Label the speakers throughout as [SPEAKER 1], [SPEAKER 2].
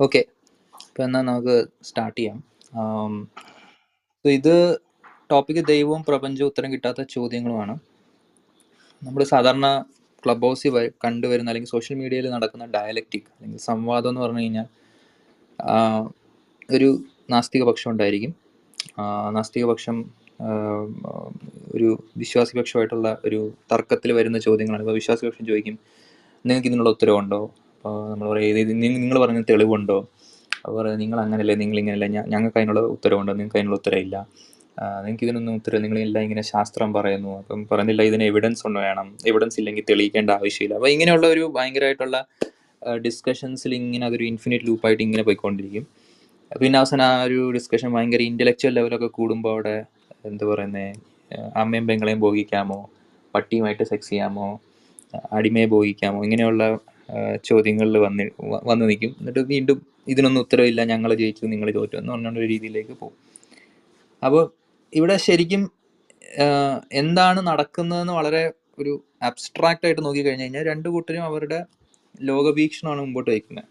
[SPEAKER 1] Okay. അപ്പോൾ എന്നാൽ നമുക്ക് സ്റ്റാർട്ട് ചെയ്യാം. ഇത് ടോപ്പിക് ദൈവവും പ്രപഞ്ചവും ഉത്തരം കിട്ടാത്ത ചോദ്യങ്ങളുമാണ്. നമ്മൾ സാധാരണ ക്ലബ് ഹൗസിൽ കണ്ടുവരുന്ന അല്ലെങ്കിൽ സോഷ്യൽ മീഡിയയിൽ നടക്കുന്ന ഡയലക്റ്റിക് അല്ലെങ്കിൽ സംവാദം എന്ന് പറഞ്ഞു കഴിഞ്ഞാൽ ഒരു നാസ്തിക പക്ഷം ഉണ്ടായിരിക്കും. നാസ്തിക പക്ഷം ഒരു വിശ്വാസി പക്ഷമായിട്ടുള്ള ഒരു തർക്കത്തിൽ വരുന്ന ചോദ്യങ്ങളാണ്. ഇപ്പോൾ വിശ്വാസി പക്ഷം ചോദിക്കും നിങ്ങൾക്ക് ഇതിനുള്ള ഉത്തരവുണ്ടോ? അപ്പോൾ നമ്മൾ പറയും നിങ്ങൾ പറഞ്ഞ തെളിവുണ്ടോ? അപ്പോൾ പറയുന്നത് നിങ്ങൾ അങ്ങനെയല്ലേ നിങ്ങൾ ഇങ്ങനെയല്ല ഞങ്ങൾക്ക് അതിനുള്ള ഉത്തരവുണ്ടോ നിങ്ങൾക്ക് അതിനുള്ള ഉത്തരവില്ല. നിങ്ങൾക്ക് ഇതിനൊന്നും ഉത്തരം നിങ്ങളെല്ലാം ഇങ്ങനെ ശാസ്ത്രം പറയുന്നു. അപ്പം പറയുന്നില്ല ഇതിന് എവിഡൻസ് ഒന്ന് വേണം. എവിഡൻസ് ഇല്ലെങ്കിൽ തെളിയിക്കേണ്ട ആവശ്യമില്ല. അപ്പോൾ ഇങ്ങനെയുള്ള ഒരു ഭയങ്കരമായിട്ടുള്ള ഡിസ്കഷൻസിൽ ഇങ്ങനെ അതൊരു ഇൻഫിനിറ്റ് ലൂപ്പായിട്ട് ഇങ്ങനെ പോയിക്കൊണ്ടിരിക്കും. പിന്നെ അവസാനം ആ ഒരു ഡിസ്കഷൻ ഭയങ്കര ഇന്റലക്ച്വൽ ലെവലൊക്കെ കൂടുമ്പോൾ അവിടെ എന്താ പറയുന്നത് അമ്മയും പെങ്ങളെയും ഭോഗിക്കാമോ? പട്ടിയുമായിട്ട് സെക്സ് ചെയ്യാമോ? അടിമയെ ഭോഗിക്കാമോ? ഇങ്ങനെയുള്ള ചോദ്യങ്ങളിൽ വന്ന് വന്നു നിൽക്കും. എന്നിട്ട് വീണ്ടും ഇതിനൊന്നും ഉത്തരവില്ല ഞങ്ങൾ ജയിച്ചു നിങ്ങൾ തോറ്റു എന്ന് പറഞ്ഞുകൊണ്ട് ഒരു രീതിയിലേക്ക് പോകും. അപ്പോൾ ഇവിടെ ശരിക്കും എന്താണ് നടക്കുന്നതെന്ന് വളരെ ഒരു അബ്സ്ട്രാക്റ്റ് ആയിട്ട് നോക്കി കഴിഞ്ഞു കഴിഞ്ഞാൽ രണ്ട് കൂട്ടരും അവരുടെ ലോകവീക്ഷണമാണ് മുമ്പോട്ട് വയ്ക്കുന്നത്.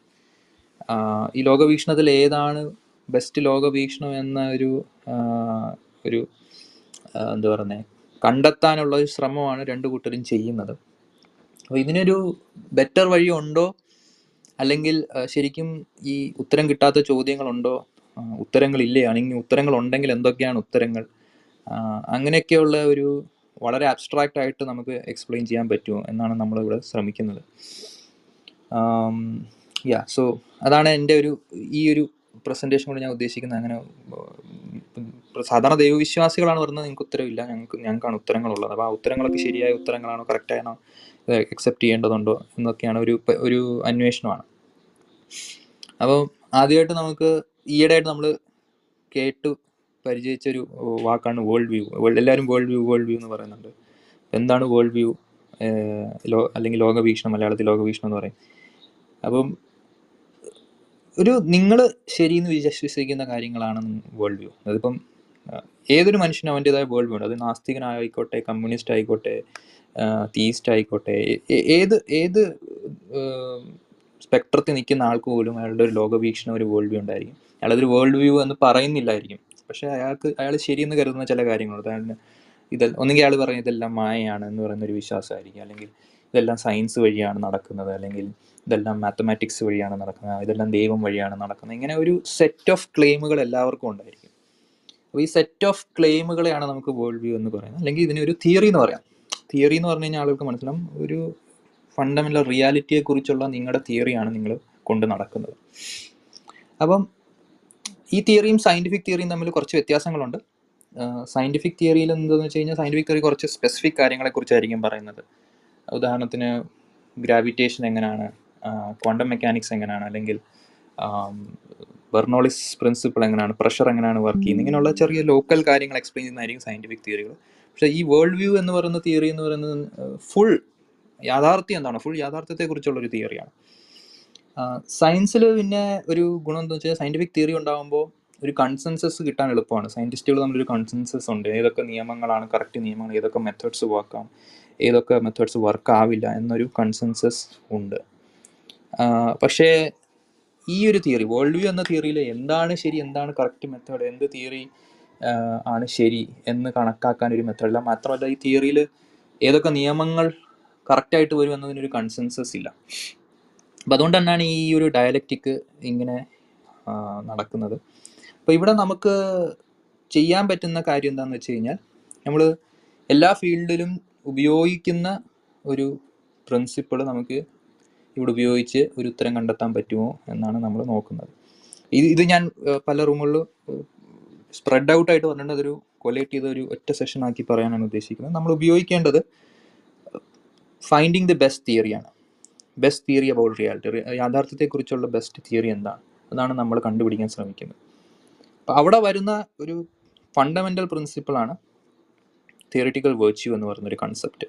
[SPEAKER 1] ഈ ലോകവീക്ഷണത്തിൽ ഏതാണ് ബെസ്റ്റ് ലോകവീക്ഷണം എന്ന ഒരു ഒരു എന്താ പറയുന്നത് കണ്ടെത്താനുള്ള ഒരു ശ്രമമാണ് രണ്ട് കൂട്ടരും ചെയ്യുന്നത്. അപ്പോൾ ഇതിനൊരു ബെറ്റർ വഴി ഉണ്ടോ? അല്ലെങ്കിൽ ശരിക്കും ഈ ഉത്തരം കിട്ടാത്ത ചോദ്യങ്ങളുണ്ടോ? ഉത്തരങ്ങളില്ലേ? അല്ലെങ്കിൽ ഉത്തരങ്ങൾ ഉണ്ടെങ്കിൽ എന്തൊക്കെയാണ് ഉത്തരങ്ങൾ? അങ്ങനെയൊക്കെയുള്ള ഒരു വളരെ അബ്സ്ട്രാക്റ്റ് ആയിട്ട് നമുക്ക് എക്സ്പ്ലെയിൻ ചെയ്യാൻ പറ്റുമോ എന്നാണ് നമ്മൾ ഇവിടെ ശ്രമിക്കുന്നത് യാ സോ അതാണ് എന്റെ ഒരു ഈ ഒരു പ്രസന്റേഷൻ കൊണ്ട് ഞാൻ ഉദ്ദേശിക്കുന്നത്. അങ്ങനെ സാധാരണ ദൈവവിശ്വാസികളാണ് പറഞ്ഞത് നിങ്ങൾക്ക് ഉത്തരവില്ല ഞങ്ങൾക്ക് ഞങ്ങൾക്കാണ് ഉത്തരങ്ങളുള്ളത്. അപ്പോൾ ആ ഉത്തരങ്ങളൊക്കെ ശരിയായ ഉത്തരങ്ങളാണോ കറക്റ്റാണോ അക്സെപ്റ്റ് ചെയ്യേണ്ടതുണ്ടോ എന്നൊക്കെയാണ് ഒരു ഒരു അന്വേഷണമാണ്. അപ്പോൾ ആദ്യമായിട്ട് നമുക്ക് ഈയിടെയായിട്ട് നമ്മൾ കേട്ടു പരിചയിച്ച ഒരു വാക്കാണ് വേൾഡ് വ്യൂ വേൾഡ് എല്ലാവരും വേൾഡ് വ്യൂ വേൾഡ് വ്യൂ എന്ന് പറയുന്നുണ്ട്. എന്താണ് വേൾഡ് വ്യൂ ലോ അല്ലെങ്കിൽ ലോകവീക്ഷണം മലയാളത്തിൽ ലോകവീക്ഷണം എന്ന് പറയും. അപ്പം ഒരു നിങ്ങൾ ശരിയെന്ന് വിശ്വസിക്കുന്ന കാര്യങ്ങളാണ് വേൾഡ് വ്യൂ അതിപ്പം ഏതൊരു മനുഷ്യനും അവന്റെതായ വേൾഡ് വ്യൂ ഉണ്ട്. അത് നാസ്തികനായിക്കോട്ടെ കമ്മ്യൂണിസ്റ്റ് ആയിക്കോട്ടെ തീസ്റ്റ് ആയിക്കോട്ടെ. ഏത് ഏത് സ്പെക്ട്രത്തിൽ നിൽക്കുന്ന ആൾക്ക് പോലും അയാളുടെ ഒരു ലോകവീക്ഷണം ഒരു വേൾഡ് വ്യൂ ഉണ്ടായിരിക്കും. അയാളതൊരു വേൾഡ് വ്യൂ എന്ന് പറയുന്നില്ലായിരിക്കും. പക്ഷേ അയാൾക്ക് അയാൾ ശരിയെന്ന് കരുതുന്ന ചില കാര്യങ്ങളുണ്ട്. അയാളിന് ഇത് ഒന്നുകിൽ അയാൾ പറയും ഇതെല്ലാം മായയാണ് എന്ന് പറയുന്ന ഒരു വിശ്വാസമായിരിക്കും. അല്ലെങ്കിൽ ഇതെല്ലാം സയൻസ് വഴിയാണ് നടക്കുന്നത്. അല്ലെങ്കിൽ ഇതെല്ലാം മാത്തമാറ്റിക്സ് വഴിയാണ് നടക്കുന്നത്. ഇതെല്ലാം ദൈവം വഴിയാണ് നടക്കുന്നത്. ഇങ്ങനെ ഒരു സെറ്റ് ഓഫ് ക്ലെയിമുകൾ എല്ലാവർക്കും ഉണ്ടായിരിക്കും. അപ്പോൾ ഈ സെറ്റ് ഓഫ് ക്ലെയിമുകളെയാണ് നമുക്ക് വേൾഡ് വ്യൂ എന്ന് പറയുന്നത്. അല്ലെങ്കിൽ ഇതിനൊരു തിയറി എന്ന് പറയാം. തിയറി എന്ന് പറഞ്ഞു കഴിഞ്ഞാൽ ആളുകൾക്ക് മനസ്സിലാവും ഒരു ഫണ്ടമെന്റൽ റിയാലിറ്റിയെ കുറിച്ചുള്ള നിങ്ങളുടെ തിയറിയാണ് നിങ്ങൾ കൊണ്ട് നടക്കുന്നത്. അപ്പം ഈ തിയറിയും സയന്റിഫിക് തിയറിയും തമ്മിൽ കുറച്ച് വ്യത്യാസങ്ങളുണ്ട്. സയന്റിഫിക് തിയറിയിൽ എന്താണെന്ന് വെച്ച് കഴിഞ്ഞാൽ സയന്റിഫിക് തിയറി കുറച്ച് സ്പെസിഫിക് കാര്യങ്ങളെക്കുറിച്ചായിരിക്കും പറയുന്നത്. ഉദാഹരണത്തിന് ഗ്രാവിറ്റേഷൻ എങ്ങനെയാണ് ക്വാണ്ടം മെക്കാനിക്സ് എങ്ങനെയാണ് അല്ലെങ്കിൽ ബെർണോളിസ് പ്രിൻസിപ്പിൾ എങ്ങനെയാണ് പ്രഷർ എങ്ങനെയാണ് വർക്ക് ചെയ്യുന്നത്? ഇങ്ങനെയുള്ള ചെറിയ ലോക്കൽ കാര്യങ്ങൾ എക്സ്പ്ലെയിൻ ചെയ്യുന്നതായിരിക്കും സയന്റിഫിക് തിയറികൾ പക്ഷേ ഈ വേൾഡ് വ്യൂ എന്ന് പറയുന്ന തിയറി എന്ന് പറയുന്നത് ഫുൾ യാഥാർത്ഥ്യം എന്താണ്? ഫുൾ യാഥാർത്ഥ്യത്തെക്കുറിച്ചുള്ള ഒരു തിയറിയാണ് സയൻസിൽ പിന്നെ ഒരു ഗുണം എന്താ വെച്ചാൽ സയന്റിഫിക് തിയറി ഉണ്ടാകുമ്പോൾ ഒരു കൺസെൻസസ് കിട്ടാൻ എളുപ്പമാണ്. സയന്റിസ്റ്റുകൾ തമ്മിലൊരു കൺസെൻസസ് ഉണ്ട്. ഏതൊക്കെ നിയമങ്ങളാണ് കറക്റ്റ് നിയമങ്ങൾ ഏതൊക്കെ മെത്തേഡ്സ് വർക്കാം ഏതൊക്കെ മെത്തേഡ്സ് വർക്ക് ആവില്ല എന്നൊരു കൺസെൻസസ് ഉണ്ട്. പക്ഷേ ഈ ഒരു തിയറി വേൾഡ് വ്യൂ എന്ന തിയറിയിൽ എന്താണ് ശരി എന്താണ് കറക്റ്റ് മെത്തേഡ് എന്ത് തിയറി ആണ് ശരി എന്ന് കണക്കാക്കാൻ ഒരു മെത്തേഡില്ല മാത്രമല്ല ഈ തിയറിയിൽ ഏതൊക്കെ നിയമങ്ങൾ കറക്റ്റായിട്ട് വരും എന്നതിനൊരു കൺസെൻസസ് ഇല്ല. അപ്പം അതുകൊണ്ട് തന്നെയാണ് ഈ ഒരു ഡയലക്റ്റിക്ക് ഇങ്ങനെ നടക്കുന്നത്. അപ്പോൾ ഇവിടെ നമുക്ക് ചെയ്യാൻ പറ്റുന്ന കാര്യം എന്താണെന്ന് വെച്ച് കഴിഞ്ഞാൽ നമ്മൾ എല്ലാ ഫീൽഡിലും ഉപയോഗിക്കുന്ന ഒരു പ്രിൻസിപ്പിൾ നമുക്ക് ഇവിടെ ഉപയോഗിച്ച് ഒരു ഉത്തരം കണ്ടെത്താൻ പറ്റുമോ എന്നാണ് നമ്മൾ നോക്കുന്നത്. ഇത് ഇത് ഞാൻ പല റൂമുകളിൽ സ്പ്രെഡ് ഔട്ട് ആയിട്ട് പറഞ്ഞിട്ട് അതൊരു കൊലേറ്റ് ചെയ്ത ഒരു ഒറ്റ സെഷൻ ആക്കി പറയാനാണ് ഉദ്ദേശിക്കുന്നത്. നമ്മൾ ഉപയോഗിക്കേണ്ടത് ഫൈൻഡിങ് ദി ബെസ്റ്റ് തിയറിയാണ് ബെസ്റ്റ് തിയറി അബൌട്ട് റിയാലിറ്റി യാഥാർത്ഥ്യത്തെക്കുറിച്ചുള്ള ബെസ്റ്റ് തിയറി എന്താണ്? അതാണ് നമ്മൾ കണ്ടുപിടിക്കാൻ ശ്രമിക്കുന്നത്. അപ്പോൾ അവിടെ വരുന്ന ഒരു ഫണ്ടമെന്റൽ പ്രിൻസിപ്പിളാണ് തിയറിറ്റിക്കൽ വേർച്യൂ എന്ന് പറയുന്നൊരു കൺസെപ്റ്റ്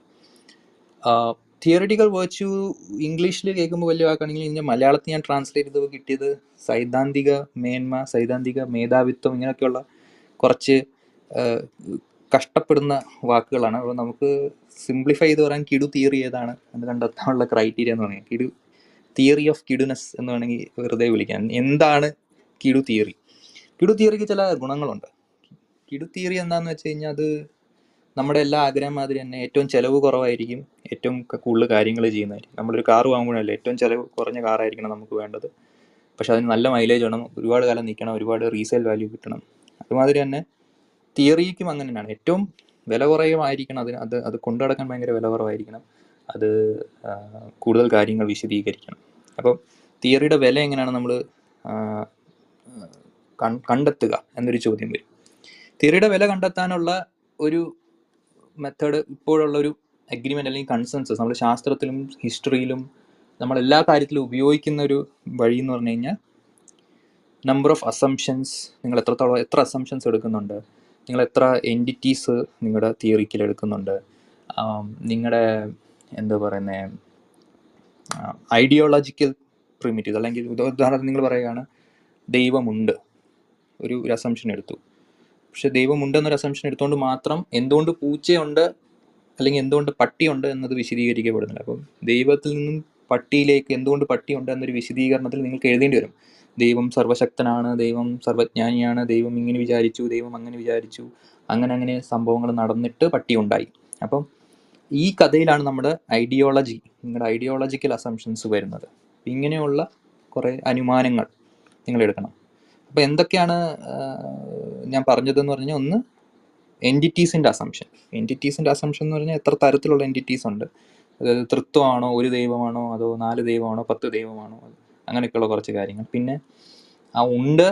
[SPEAKER 1] തിയറിറ്റിക്കൽ വേർച്യൂ ഇംഗ്ലീഷിൽ കേൾക്കുമ്പോൾ വലിയ വാക്കാണെങ്കിൽ ഇതിന്റെ മലയാളത്തിൽ ഞാൻ ട്രാൻസ്ലേറ്റ് ചെയ്തപ്പോൾ കിട്ടിയത് സൈദ്ധാന്തിക മേന്മ സൈദ്ധാന്തിക മേധാവിത്വം ഇങ്ങനെയൊക്കെയുള്ള കുറച്ച് കഷ്ടപ്പെടുന്ന വാക്കുകളാണ്. അപ്പോൾ നമുക്ക് സിംപ്ലിഫൈ ചെയ്ത് പറയാൻ കിടു തിയറി ഏതാണ് എന്ന് കണ്ടെത്താനുള്ള ക്രൈറ്റീരിയ എന്ന് പറയാം. കിടു തിയറി ഓഫ് കിഡുനെസ് എന്ന് വേണമെങ്കിൽ വെറുതെ വിളിക്കാൻ എന്താണ് കിടു തിയറി കിടു തിയറിക്ക് ചില ഗുണങ്ങളുണ്ട്. കിടു തിയറി എന്താണെന്ന് വെച്ച് കഴിഞ്ഞാൽ അത് നമ്മുടെ എല്ലാ ആഗ്രഹം മാതിരി തന്നെ ഏറ്റവും ചിലവ് കുറവായിരിക്കും ഏറ്റവും കൂടുതൽ കാര്യങ്ങൾ ചെയ്യുന്നതായിരിക്കും. നമ്മളൊരു കാർ വാങ്ങുമ്പോഴല്ലേ ഏറ്റവും ചിലവ് കുറഞ്ഞ കാറായിരിക്കണം നമുക്ക് വേണ്ടത്. പക്ഷെ അതിന് നല്ല മൈലേജ് വേണം ഒരുപാട് കാലം നിൽക്കണം ഒരുപാട് റീസെയിൽ വാല്യൂ കിട്ടണം. അതുമാതിരി തന്നെ തിയറിക്കും അങ്ങനെ തന്നെയാണ് ഏറ്റവും വില കുറയുമായിരിക്കണം അതിന് അത് അത് കൊണ്ടുനടക്കാൻ ഭയങ്കര വില കുറവായിരിക്കണം. അത് കൂടുതൽ കാര്യങ്ങൾ വിശദീകരിക്കണം. അപ്പം തിയറിയുടെ വില എങ്ങനെയാണ് നമ്മൾ കണ്ടെത്തുക എന്നൊരു ചോദ്യം വരും. തിയറിയുടെ വില കണ്ടെത്താനുള്ള ഒരു മെത്തേഡ് ഇപ്പോഴുള്ള ഒരു അഗ്രിമെന്റ് അല്ലെങ്കിൽ കൺസെൻസസ് നമ്മൾ ശാസ്ത്രത്തിലും ഹിസ്റ്ററിയിലും നമ്മൾ എല്ലാ കാര്യത്തിലും ഉപയോഗിക്കുന്ന ഒരു വഴി എന്ന് പറഞ്ഞു കഴിഞ്ഞാൽ നമ്പർ ഓഫ് അസംഷൻസ് നിങ്ങൾ എത്രത്തോളം എത്ര അസംഷൻസ് എടുക്കുന്നുണ്ട് നിങ്ങൾ എത്ര എന്റിറ്റീസ് നിങ്ങളുടെ തിയറിക്കിൽ എടുക്കുന്നുണ്ട് നിങ്ങളുടെ എന്താ പറയുന്നത് ഐഡിയോളജിക്കൽ പ്രിമിറ്റീവ് അല്ലെങ്കിൽ ഉദാഹരണത്തിന് നിങ്ങൾ പറയുകയാണ് ദൈവമുണ്ട് ഒരു ഒരു അസംഷൻ എടുത്തു. പക്ഷെ ദൈവമുണ്ടെന്നൊരു അസംഷൻ എടുത്തുകൊണ്ട് മാത്രം എന്തുകൊണ്ട് പൂച്ചയുണ്ട് അല്ലെങ്കിൽ എന്തുകൊണ്ട് പട്ടിയുണ്ട് എന്നത് വിശദീകരിക്കപ്പെടുന്നില്ല. അപ്പം ദൈവത്തിൽ നിന്നും പട്ടിയിലേക്ക് എന്തുകൊണ്ട് പട്ടിയുണ്ട് എന്നൊരു വിശദീകരണത്തിൽ നിങ്ങൾക്ക് എഴുതേണ്ടി വരും. ദൈവം സർവശക്തനാണ് ദൈവം സർവജ്ഞാനിയാണ് ദൈവം ഇങ്ങനെ വിചാരിച്ചു ദൈവം അങ്ങനെ വിചാരിച്ചു അങ്ങനെ അങ്ങനെ സംഭവങ്ങൾ നടന്നിട്ട് പട്ടി ഉണ്ടായി അപ്പം ഈ കഥയിലാണ് നമ്മുടെ ഐഡിയോളജി നിങ്ങളുടെ ഐഡിയോളജിക്കൽ അസംഷൻസ് വരുന്നത്. ഇങ്ങനെയുള്ള കുറേ അനുമാനങ്ങൾ നിങ്ങൾ എടുക്കണം. അപ്പോൾ എന്തൊക്കെയാണ് ഞാൻ പറഞ്ഞതെന്ന് പറഞ്ഞാൽ ഒന്ന് എന്റിറ്റീസിന്റെ അസംഷൻ എന്റിറ്റീസിന്റെ അസംഷൻ എന്ന് പറഞ്ഞാൽ എത്ര തരത്തിലുള്ള എന്റിറ്റീസ് ഉണ്ട്? അതായത് തൃത്വമാണോ ഒരു ദൈവമാണോ അതോ നാല് ദൈവമാണോ പത്ത് ദൈവമാണോ? അങ്ങനെയൊക്കെയുള്ള കുറച്ച് കാര്യങ്ങൾ. പിന്നെ ആ ഉണ്ട്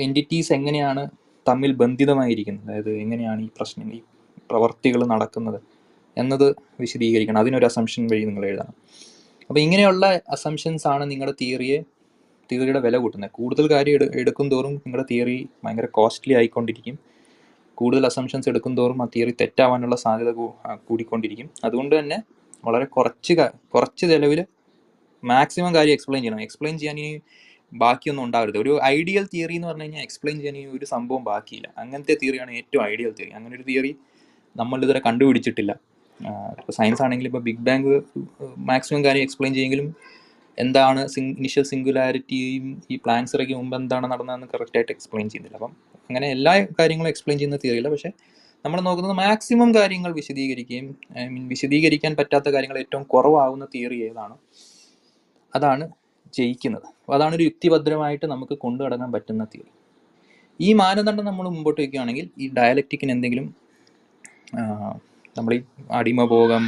[SPEAKER 1] എന്റിറ്റീസ് എങ്ങനെയാണ് തമ്മിൽ ബന്ധിതമായിരിക്കുന്നത്? അതായത് എങ്ങനെയാണ് ഈ പ്രശ്നങ്ങൾ ഈ പ്രവർത്തികൾ നടക്കുന്നത് എന്നത് വിശദീകരിക്കണം. അതിനൊരു അസംഷൻ വഴി നിങ്ങൾ എഴുതണം. അപ്പോൾ ഇങ്ങനെയുള്ള അസംഷൻസ് ആണ് നിങ്ങളുടെ തിയറിയെ തിയറിയുടെ വില കൂട്ടുന്നത്. കൂടുതൽ കാര്യം എടു എടുക്കും തോറും നിങ്ങളുടെ തിയറി ഭയങ്കര കോസ്റ്റ്ലി ആയിക്കൊണ്ടിരിക്കും. കൂടുതൽ അസംഷൻസ് എടുക്കും തോറും ആ തിയറി തെറ്റാവാനുള്ള സാധ്യത കൂടിക്കൊണ്ടിരിക്കും. അതുകൊണ്ട് തന്നെ വളരെ കുറച്ച് കുറച്ച് ചിലവിൽ മാക്സിമം കാര്യം എക്സ്പ്ലെയിൻ ചെയ്യണം. എക്സ്പ്ലെയിൻ ചെയ്യാൻ ഇനി ബാക്കിയൊന്നും ഉണ്ടാവരുത്. ഒരു ഐഡിയൽ തിയറി എന്ന് പറഞ്ഞു കഴിഞ്ഞാൽ എക്സ്പ്ലെയിൻ ചെയ്യാൻ ഒരു സംഭവം ബാക്കിയില്ല. അങ്ങനത്തെ തിയറിയാണ് ഏറ്റവും ഐഡിയൽ തിയറി അങ്ങനെ ഒരു തിയറി നമ്മൾ ഇതുവരെ കണ്ടുപിടിച്ചിട്ടില്ല. ഇപ്പോൾ സയൻസ് ആണെങ്കിൽ ഇപ്പോൾ ബിഗ് ബാങ്ക് മാക്സിമം കാര്യം എക്സ്പ്ലെയിൻ ചെയ്യുമെങ്കിലും എന്താണ് സിംഗ് ഇനിഷ്യൽ സിംഗുലാരിറ്റിയും ഈ പ്ലാൻസ് ഇറക്കി മുമ്പ് എന്താണ് നടന്നതെന്ന് കറക്റ്റായിട്ട് എക്സ്പ്ലെയിൻ ചെയ്യുന്നില്ല. അപ്പം അങ്ങനെ എല്ലാ കാര്യങ്ങളും എക്സ്പ്ലെയിൻ ചെയ്യുന്ന തിയറിയില്ല പക്ഷേ നമ്മൾ നോക്കുന്നത് മാക്സിമം കാര്യങ്ങൾ വിശദീകരിക്കുകയും ഐ മീൻ വിശദീകരിക്കാൻ പറ്റാത്ത കാര്യങ്ങൾ ഏറ്റവും കുറവാകുന്ന തിയറി ഏതാണ്? അതാണ് ജയിക്കുന്നത്. അതാണൊരു യുക്തിഭദ്രമായിട്ട് നമുക്ക് കൊണ്ടു നടക്കാൻ പറ്റുന്ന തിയറി. ഈ മാനദണ്ഡം നമ്മൾ മുമ്പോട്ട് വയ്ക്കുകയാണെങ്കിൽ ഈ ഡയലക്റ്റിക്കിന് എന്തെങ്കിലും നമ്മൾ ഈ അടിമഭോഗം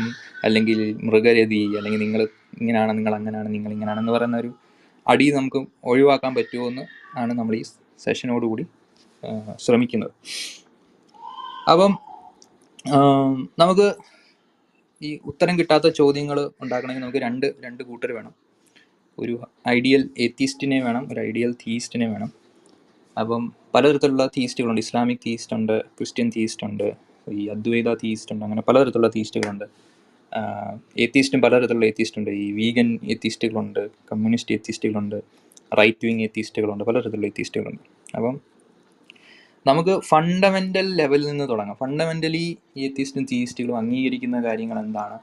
[SPEAKER 1] അല്ലെങ്കിൽ മൃഗരതി അല്ലെങ്കിൽ നിങ്ങൾ ഇങ്ങനെയാണ് നിങ്ങൾ അങ്ങനെയാണ് നിങ്ങൾ ഇങ്ങനെയാണെന്ന് പറയുന്ന ഒരു അടി നമുക്ക് ഒഴിവാക്കാൻ പറ്റുമോ എന്ന് ആണ് നമ്മൾ ഈ സെഷനോടുകൂടി ശ്രമിക്കുന്നത്. അപ്പം നമുക്ക് ഈ ഉത്തരം കിട്ടാത്ത ചോദ്യങ്ങൾ ഉണ്ടാക്കണമെങ്കിൽ നമുക്ക് രണ്ട് രണ്ട് കൂട്ടർ വേണം. ഒരു ഐഡിയൽ എത്തീസ്റ്റിനെ വേണം ഒരു ഐഡിയൽ തീയിസ്റ്റിനെ വേണം. അപ്പം പലതരത്തിലുള്ള തീയിസ്റ്റുകളുണ്ട് ഇസ്ലാമിക് തീയിസ്റ്റ് ഉണ്ട് ക്രിസ്ത്യൻ തീയിസ്റ്റ് ഉണ്ട് ഈ അദ്വൈത തീയിസ്റ്റ് ഉണ്ട് അങ്ങനെ പലതരത്തിലുള്ള തീയിസ്റ്റുകളുണ്ട് എത്തീസ്റ്റും പലതരത്തിലുള്ള എത്തീസ്റ്റ് ഉണ്ട്. ഈ വീഗൻ എത്തീസ്റ്റുകളുണ്ട് കമ്മ്യൂണിസ്റ്റ് എത്തീസ്റ്റുകളുണ്ട് റൈറ്റ് വിങ് എത്തീസ്റ്റുകളുണ്ട് പലതരത്തിലുള്ള എത്തീസ്റ്റുകളുണ്ട് അപ്പം നമുക്ക് ഫണ്ടമെന്റൽ ലെവലിൽ നിന്ന് തുടങ്ങാം. ഫണ്ടമെന്റലി എത്തീസ്റ്റും തീയിസ്റ്റുകളും അംഗീകരിക്കുന്ന കാര്യങ്ങൾ എന്താണ്?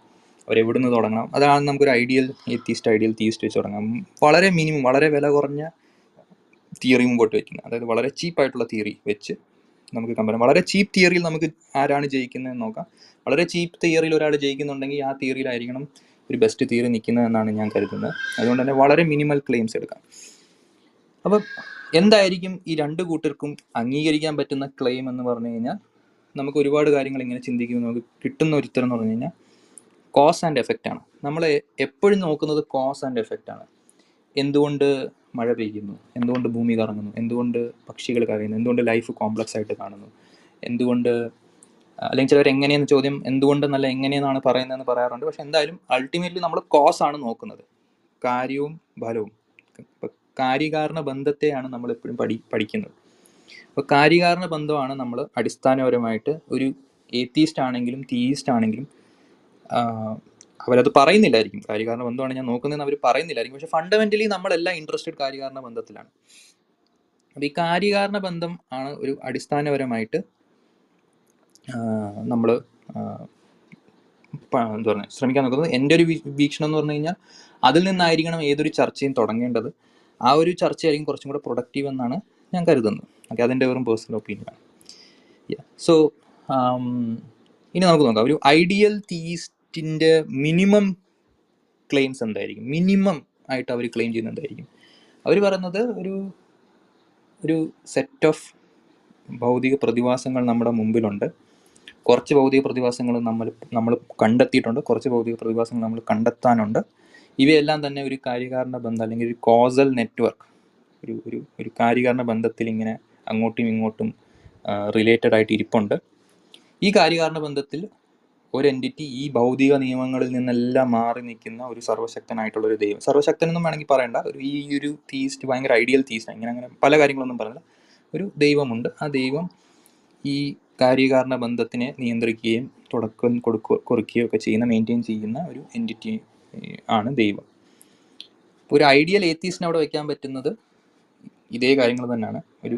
[SPEAKER 1] അവരെവിടെ നിന്ന് തുടങ്ങണം? അതാണ് നമുക്കൊരു ഐഡിയൽ എത്തിസ്റ്റ് ഐഡിയൽ തീസ്റ്റ് വെച്ച് തുടങ്ങാം. വളരെ മിനിമം വളരെ വില കുറഞ്ഞ തിയറി മുമ്പോട്ട് വയ്ക്കുന്നത്. അതായത് വളരെ ചീപ്പായിട്ടുള്ള തിയറി വെച്ച് നമുക്ക് കമ്പയർ വളരെ ചീപ്പ് തിയറിയിൽ നമുക്ക് ആരാണ് ജയിക്കുന്നതെന്ന് നോക്കാം. വളരെ ചീപ്പ് തിയറിയിൽ ഒരാൾ ജയിക്കുന്നുണ്ടെങ്കിൽ ആ തിയറിയിലായിരിക്കണം ഒരു ബെസ്റ്റ് തിയറി നിൽക്കുന്നതെന്നാണ് ഞാൻ കരുതുന്നത്. അതുകൊണ്ട് തന്നെ വളരെ മിനിമൽ ക്ലെയിംസ് എടുക്കാം. അപ്പം എന്തായിരിക്കും ഈ രണ്ട് കൂട്ടർക്കും അംഗീകരിക്കാൻ പറ്റുന്ന ക്ലെയിം എന്ന് പറഞ്ഞു കഴിഞ്ഞാൽ നമുക്ക് ഒരുപാട് കാര്യങ്ങൾ ഇങ്ങനെ ചിന്തിക്കുമ്പോൾ നമുക്ക് കിട്ടുന്ന ഒരു ഉത്തരം എന്ന് പറഞ്ഞു കഴിഞ്ഞാൽ കോസ് ആൻഡ് എഫക്റ്റ് ആണ്. നമ്മൾ എപ്പോഴും നോക്കുന്നത് കോസ് ആൻഡ് എഫക്റ്റ് ആണ്. എന്തുകൊണ്ട് മഴ പെയ്യുന്നു? എന്തുകൊണ്ട് ഭൂമി കറങ്ങുന്നു? എന്തുകൊണ്ട് പക്ഷികൾ കരയുന്നു? എന്തുകൊണ്ട് ലൈഫ് കോംപ്ലക്സ് ആയിട്ട് കാണുന്നു? എന്തുകൊണ്ട് അല്ലെങ്കിൽ ചിലവർ എങ്ങനെയെന്ന് ചോദ്യം എന്തുകൊണ്ട് എന്തുകൊണ്ടെന്നല്ല എങ്ങനെയെന്നാണ് പറയുന്നതെന്ന് പറയാറുണ്ട്. പക്ഷെ എന്തായാലും അൾട്ടിമേറ്റ്ലി നമ്മൾ കോസ് ആണ് നോക്കുന്നത്. കാര്യവും ഫലവും. ഇപ്പം കാര്യകാരണ ബന്ധത്തെയാണ് നമ്മൾ എപ്പോഴും പഠി പഠിക്കുന്നത്. അപ്പോൾ കാര്യകാരണ ബന്ധമാണ് നമ്മൾ അടിസ്ഥാനപരമായിട്ട് ഒരു ഏത്തീസ്റ്റ് ആണെങ്കിലും തീയിസ്റ്റ് ആണെങ്കിലും അവരത് പറയുന്നില്ലായിരിക്കും. കാര്യകാരണ ബന്ധമാണ് ഞാൻ നോക്കുന്നതെന്ന് അവർ പറയുന്നില്ലായിരിക്കും. പക്ഷെ ഫണ്ടമെന്റലി നമ്മളെല്ലാം ഇൻട്രസ്റ്റഡ് കാര്യകാരണ ബന്ധത്തിലാണ്. അപ്പോൾ ഈ കാര്യകാരണ ബന്ധം ആണ് ഒരു അടിസ്ഥാനപരമായിട്ട് നമ്മൾ എന്താ പറയുക ശ്രമിക്കാൻ നോക്കുന്നത്. എന്റെ ഒരു വീക്ഷണം എന്ന് പറഞ്ഞു കഴിഞ്ഞാൽ അതിൽ നിന്നായിരിക്കണം ഏതൊരു ചർച്ചയും തുടങ്ങേണ്ടത്. ആ ഒരു ചർച്ചയായിരിക്കും കുറച്ചും കൂടെ പ്രൊഡക്റ്റീവ് എന്നാണ് ഞാൻ കരുതുന്നത്. ഓക്കെ അതിന്റെ വെറും പേഴ്സണൽ ഒപ്പീനിയനാണ് സോ ഇനി നമുക്ക് നോക്കാം. ഒരു ഐഡിയൽ തീസ്റ്റിന്റെ മിനിമം ക്ലെയിംസ് എന്തായിരിക്കും? മിനിമം ആയിട്ട് അവർ ക്ലെയിം ചെയ്യുന്നത് എന്തായിരിക്കും? അവർ പറയുന്നത് ഒരു ഒരു സെറ്റ് ഓഫ് ഭൗതിക പ്രതിഭാസങ്ങൾ നമ്മുടെ മുമ്പിലുണ്ട്. കുറച്ച് ഭൗതിക പ്രതിഭാസങ്ങൾ നമ്മൾ നമ്മൾ കണ്ടെത്തിയിട്ടുണ്ട്. കുറച്ച് ഭൗതിക പ്രതിഭാസങ്ങൾ നമ്മൾ കണ്ടെത്താനുണ്ട്. ഇവയെല്ലാം തന്നെ ഒരു കാര്യകാരണ ബന്ധം അല്ലെങ്കിൽ ഒരു കോസൽ നെറ്റ്വർക്ക് ഒരു ഒരു ഒരു കാര്യകാരണ ബന്ധത്തിൽ ഇങ്ങനെ അങ്ങോട്ടും ഇങ്ങോട്ടും റിലേറ്റഡ് ആയിട്ട് ഇരിപ്പുണ്ട്. ഈ കാര്യകാരണ ബന്ധത്തിൽ ഒരു എന്റിറ്റി ഈ ഭൗതിക നിയമങ്ങളിൽ നിന്നെല്ലാം മാറി നിൽക്കുന്ന ഒരു സർവശക്തനായിട്ടുള്ള ഒരു ദൈവം. സർവശക്തൻ എന്നും വേണമെങ്കിൽ പറയണ്ട. ഒരു ഈ ഒരു തീസ്റ്റ് ഭയങ്കര ഐഡിയൽ തീസ്റ്റ് ഇങ്ങനെ അങ്ങനെ പല കാര്യങ്ങളൊന്നും പറഞ്ഞില്ല ഒരു ദൈവമുണ്ട്. ആ ദൈവം ഈ കാര്യകാരണ ബന്ധത്തിനെ നിയന്ത്രിക്കുകയും തുടക്കം കൊടുക്കുക കുറിക്കുകയും ഒക്കെ ചെയ്യുന്ന മെയിന്റെയിൻ ചെയ്യുന്ന ഒരു എന്റിറ്റി ആണ് ദൈവം. ഒരു ഐഡിയൽ ഏത്തീസിനെ അവിടെ വയ്ക്കാൻ പറ്റുന്നത് ഇതേ കാര്യങ്ങൾ തന്നെയാണ്. ഒരു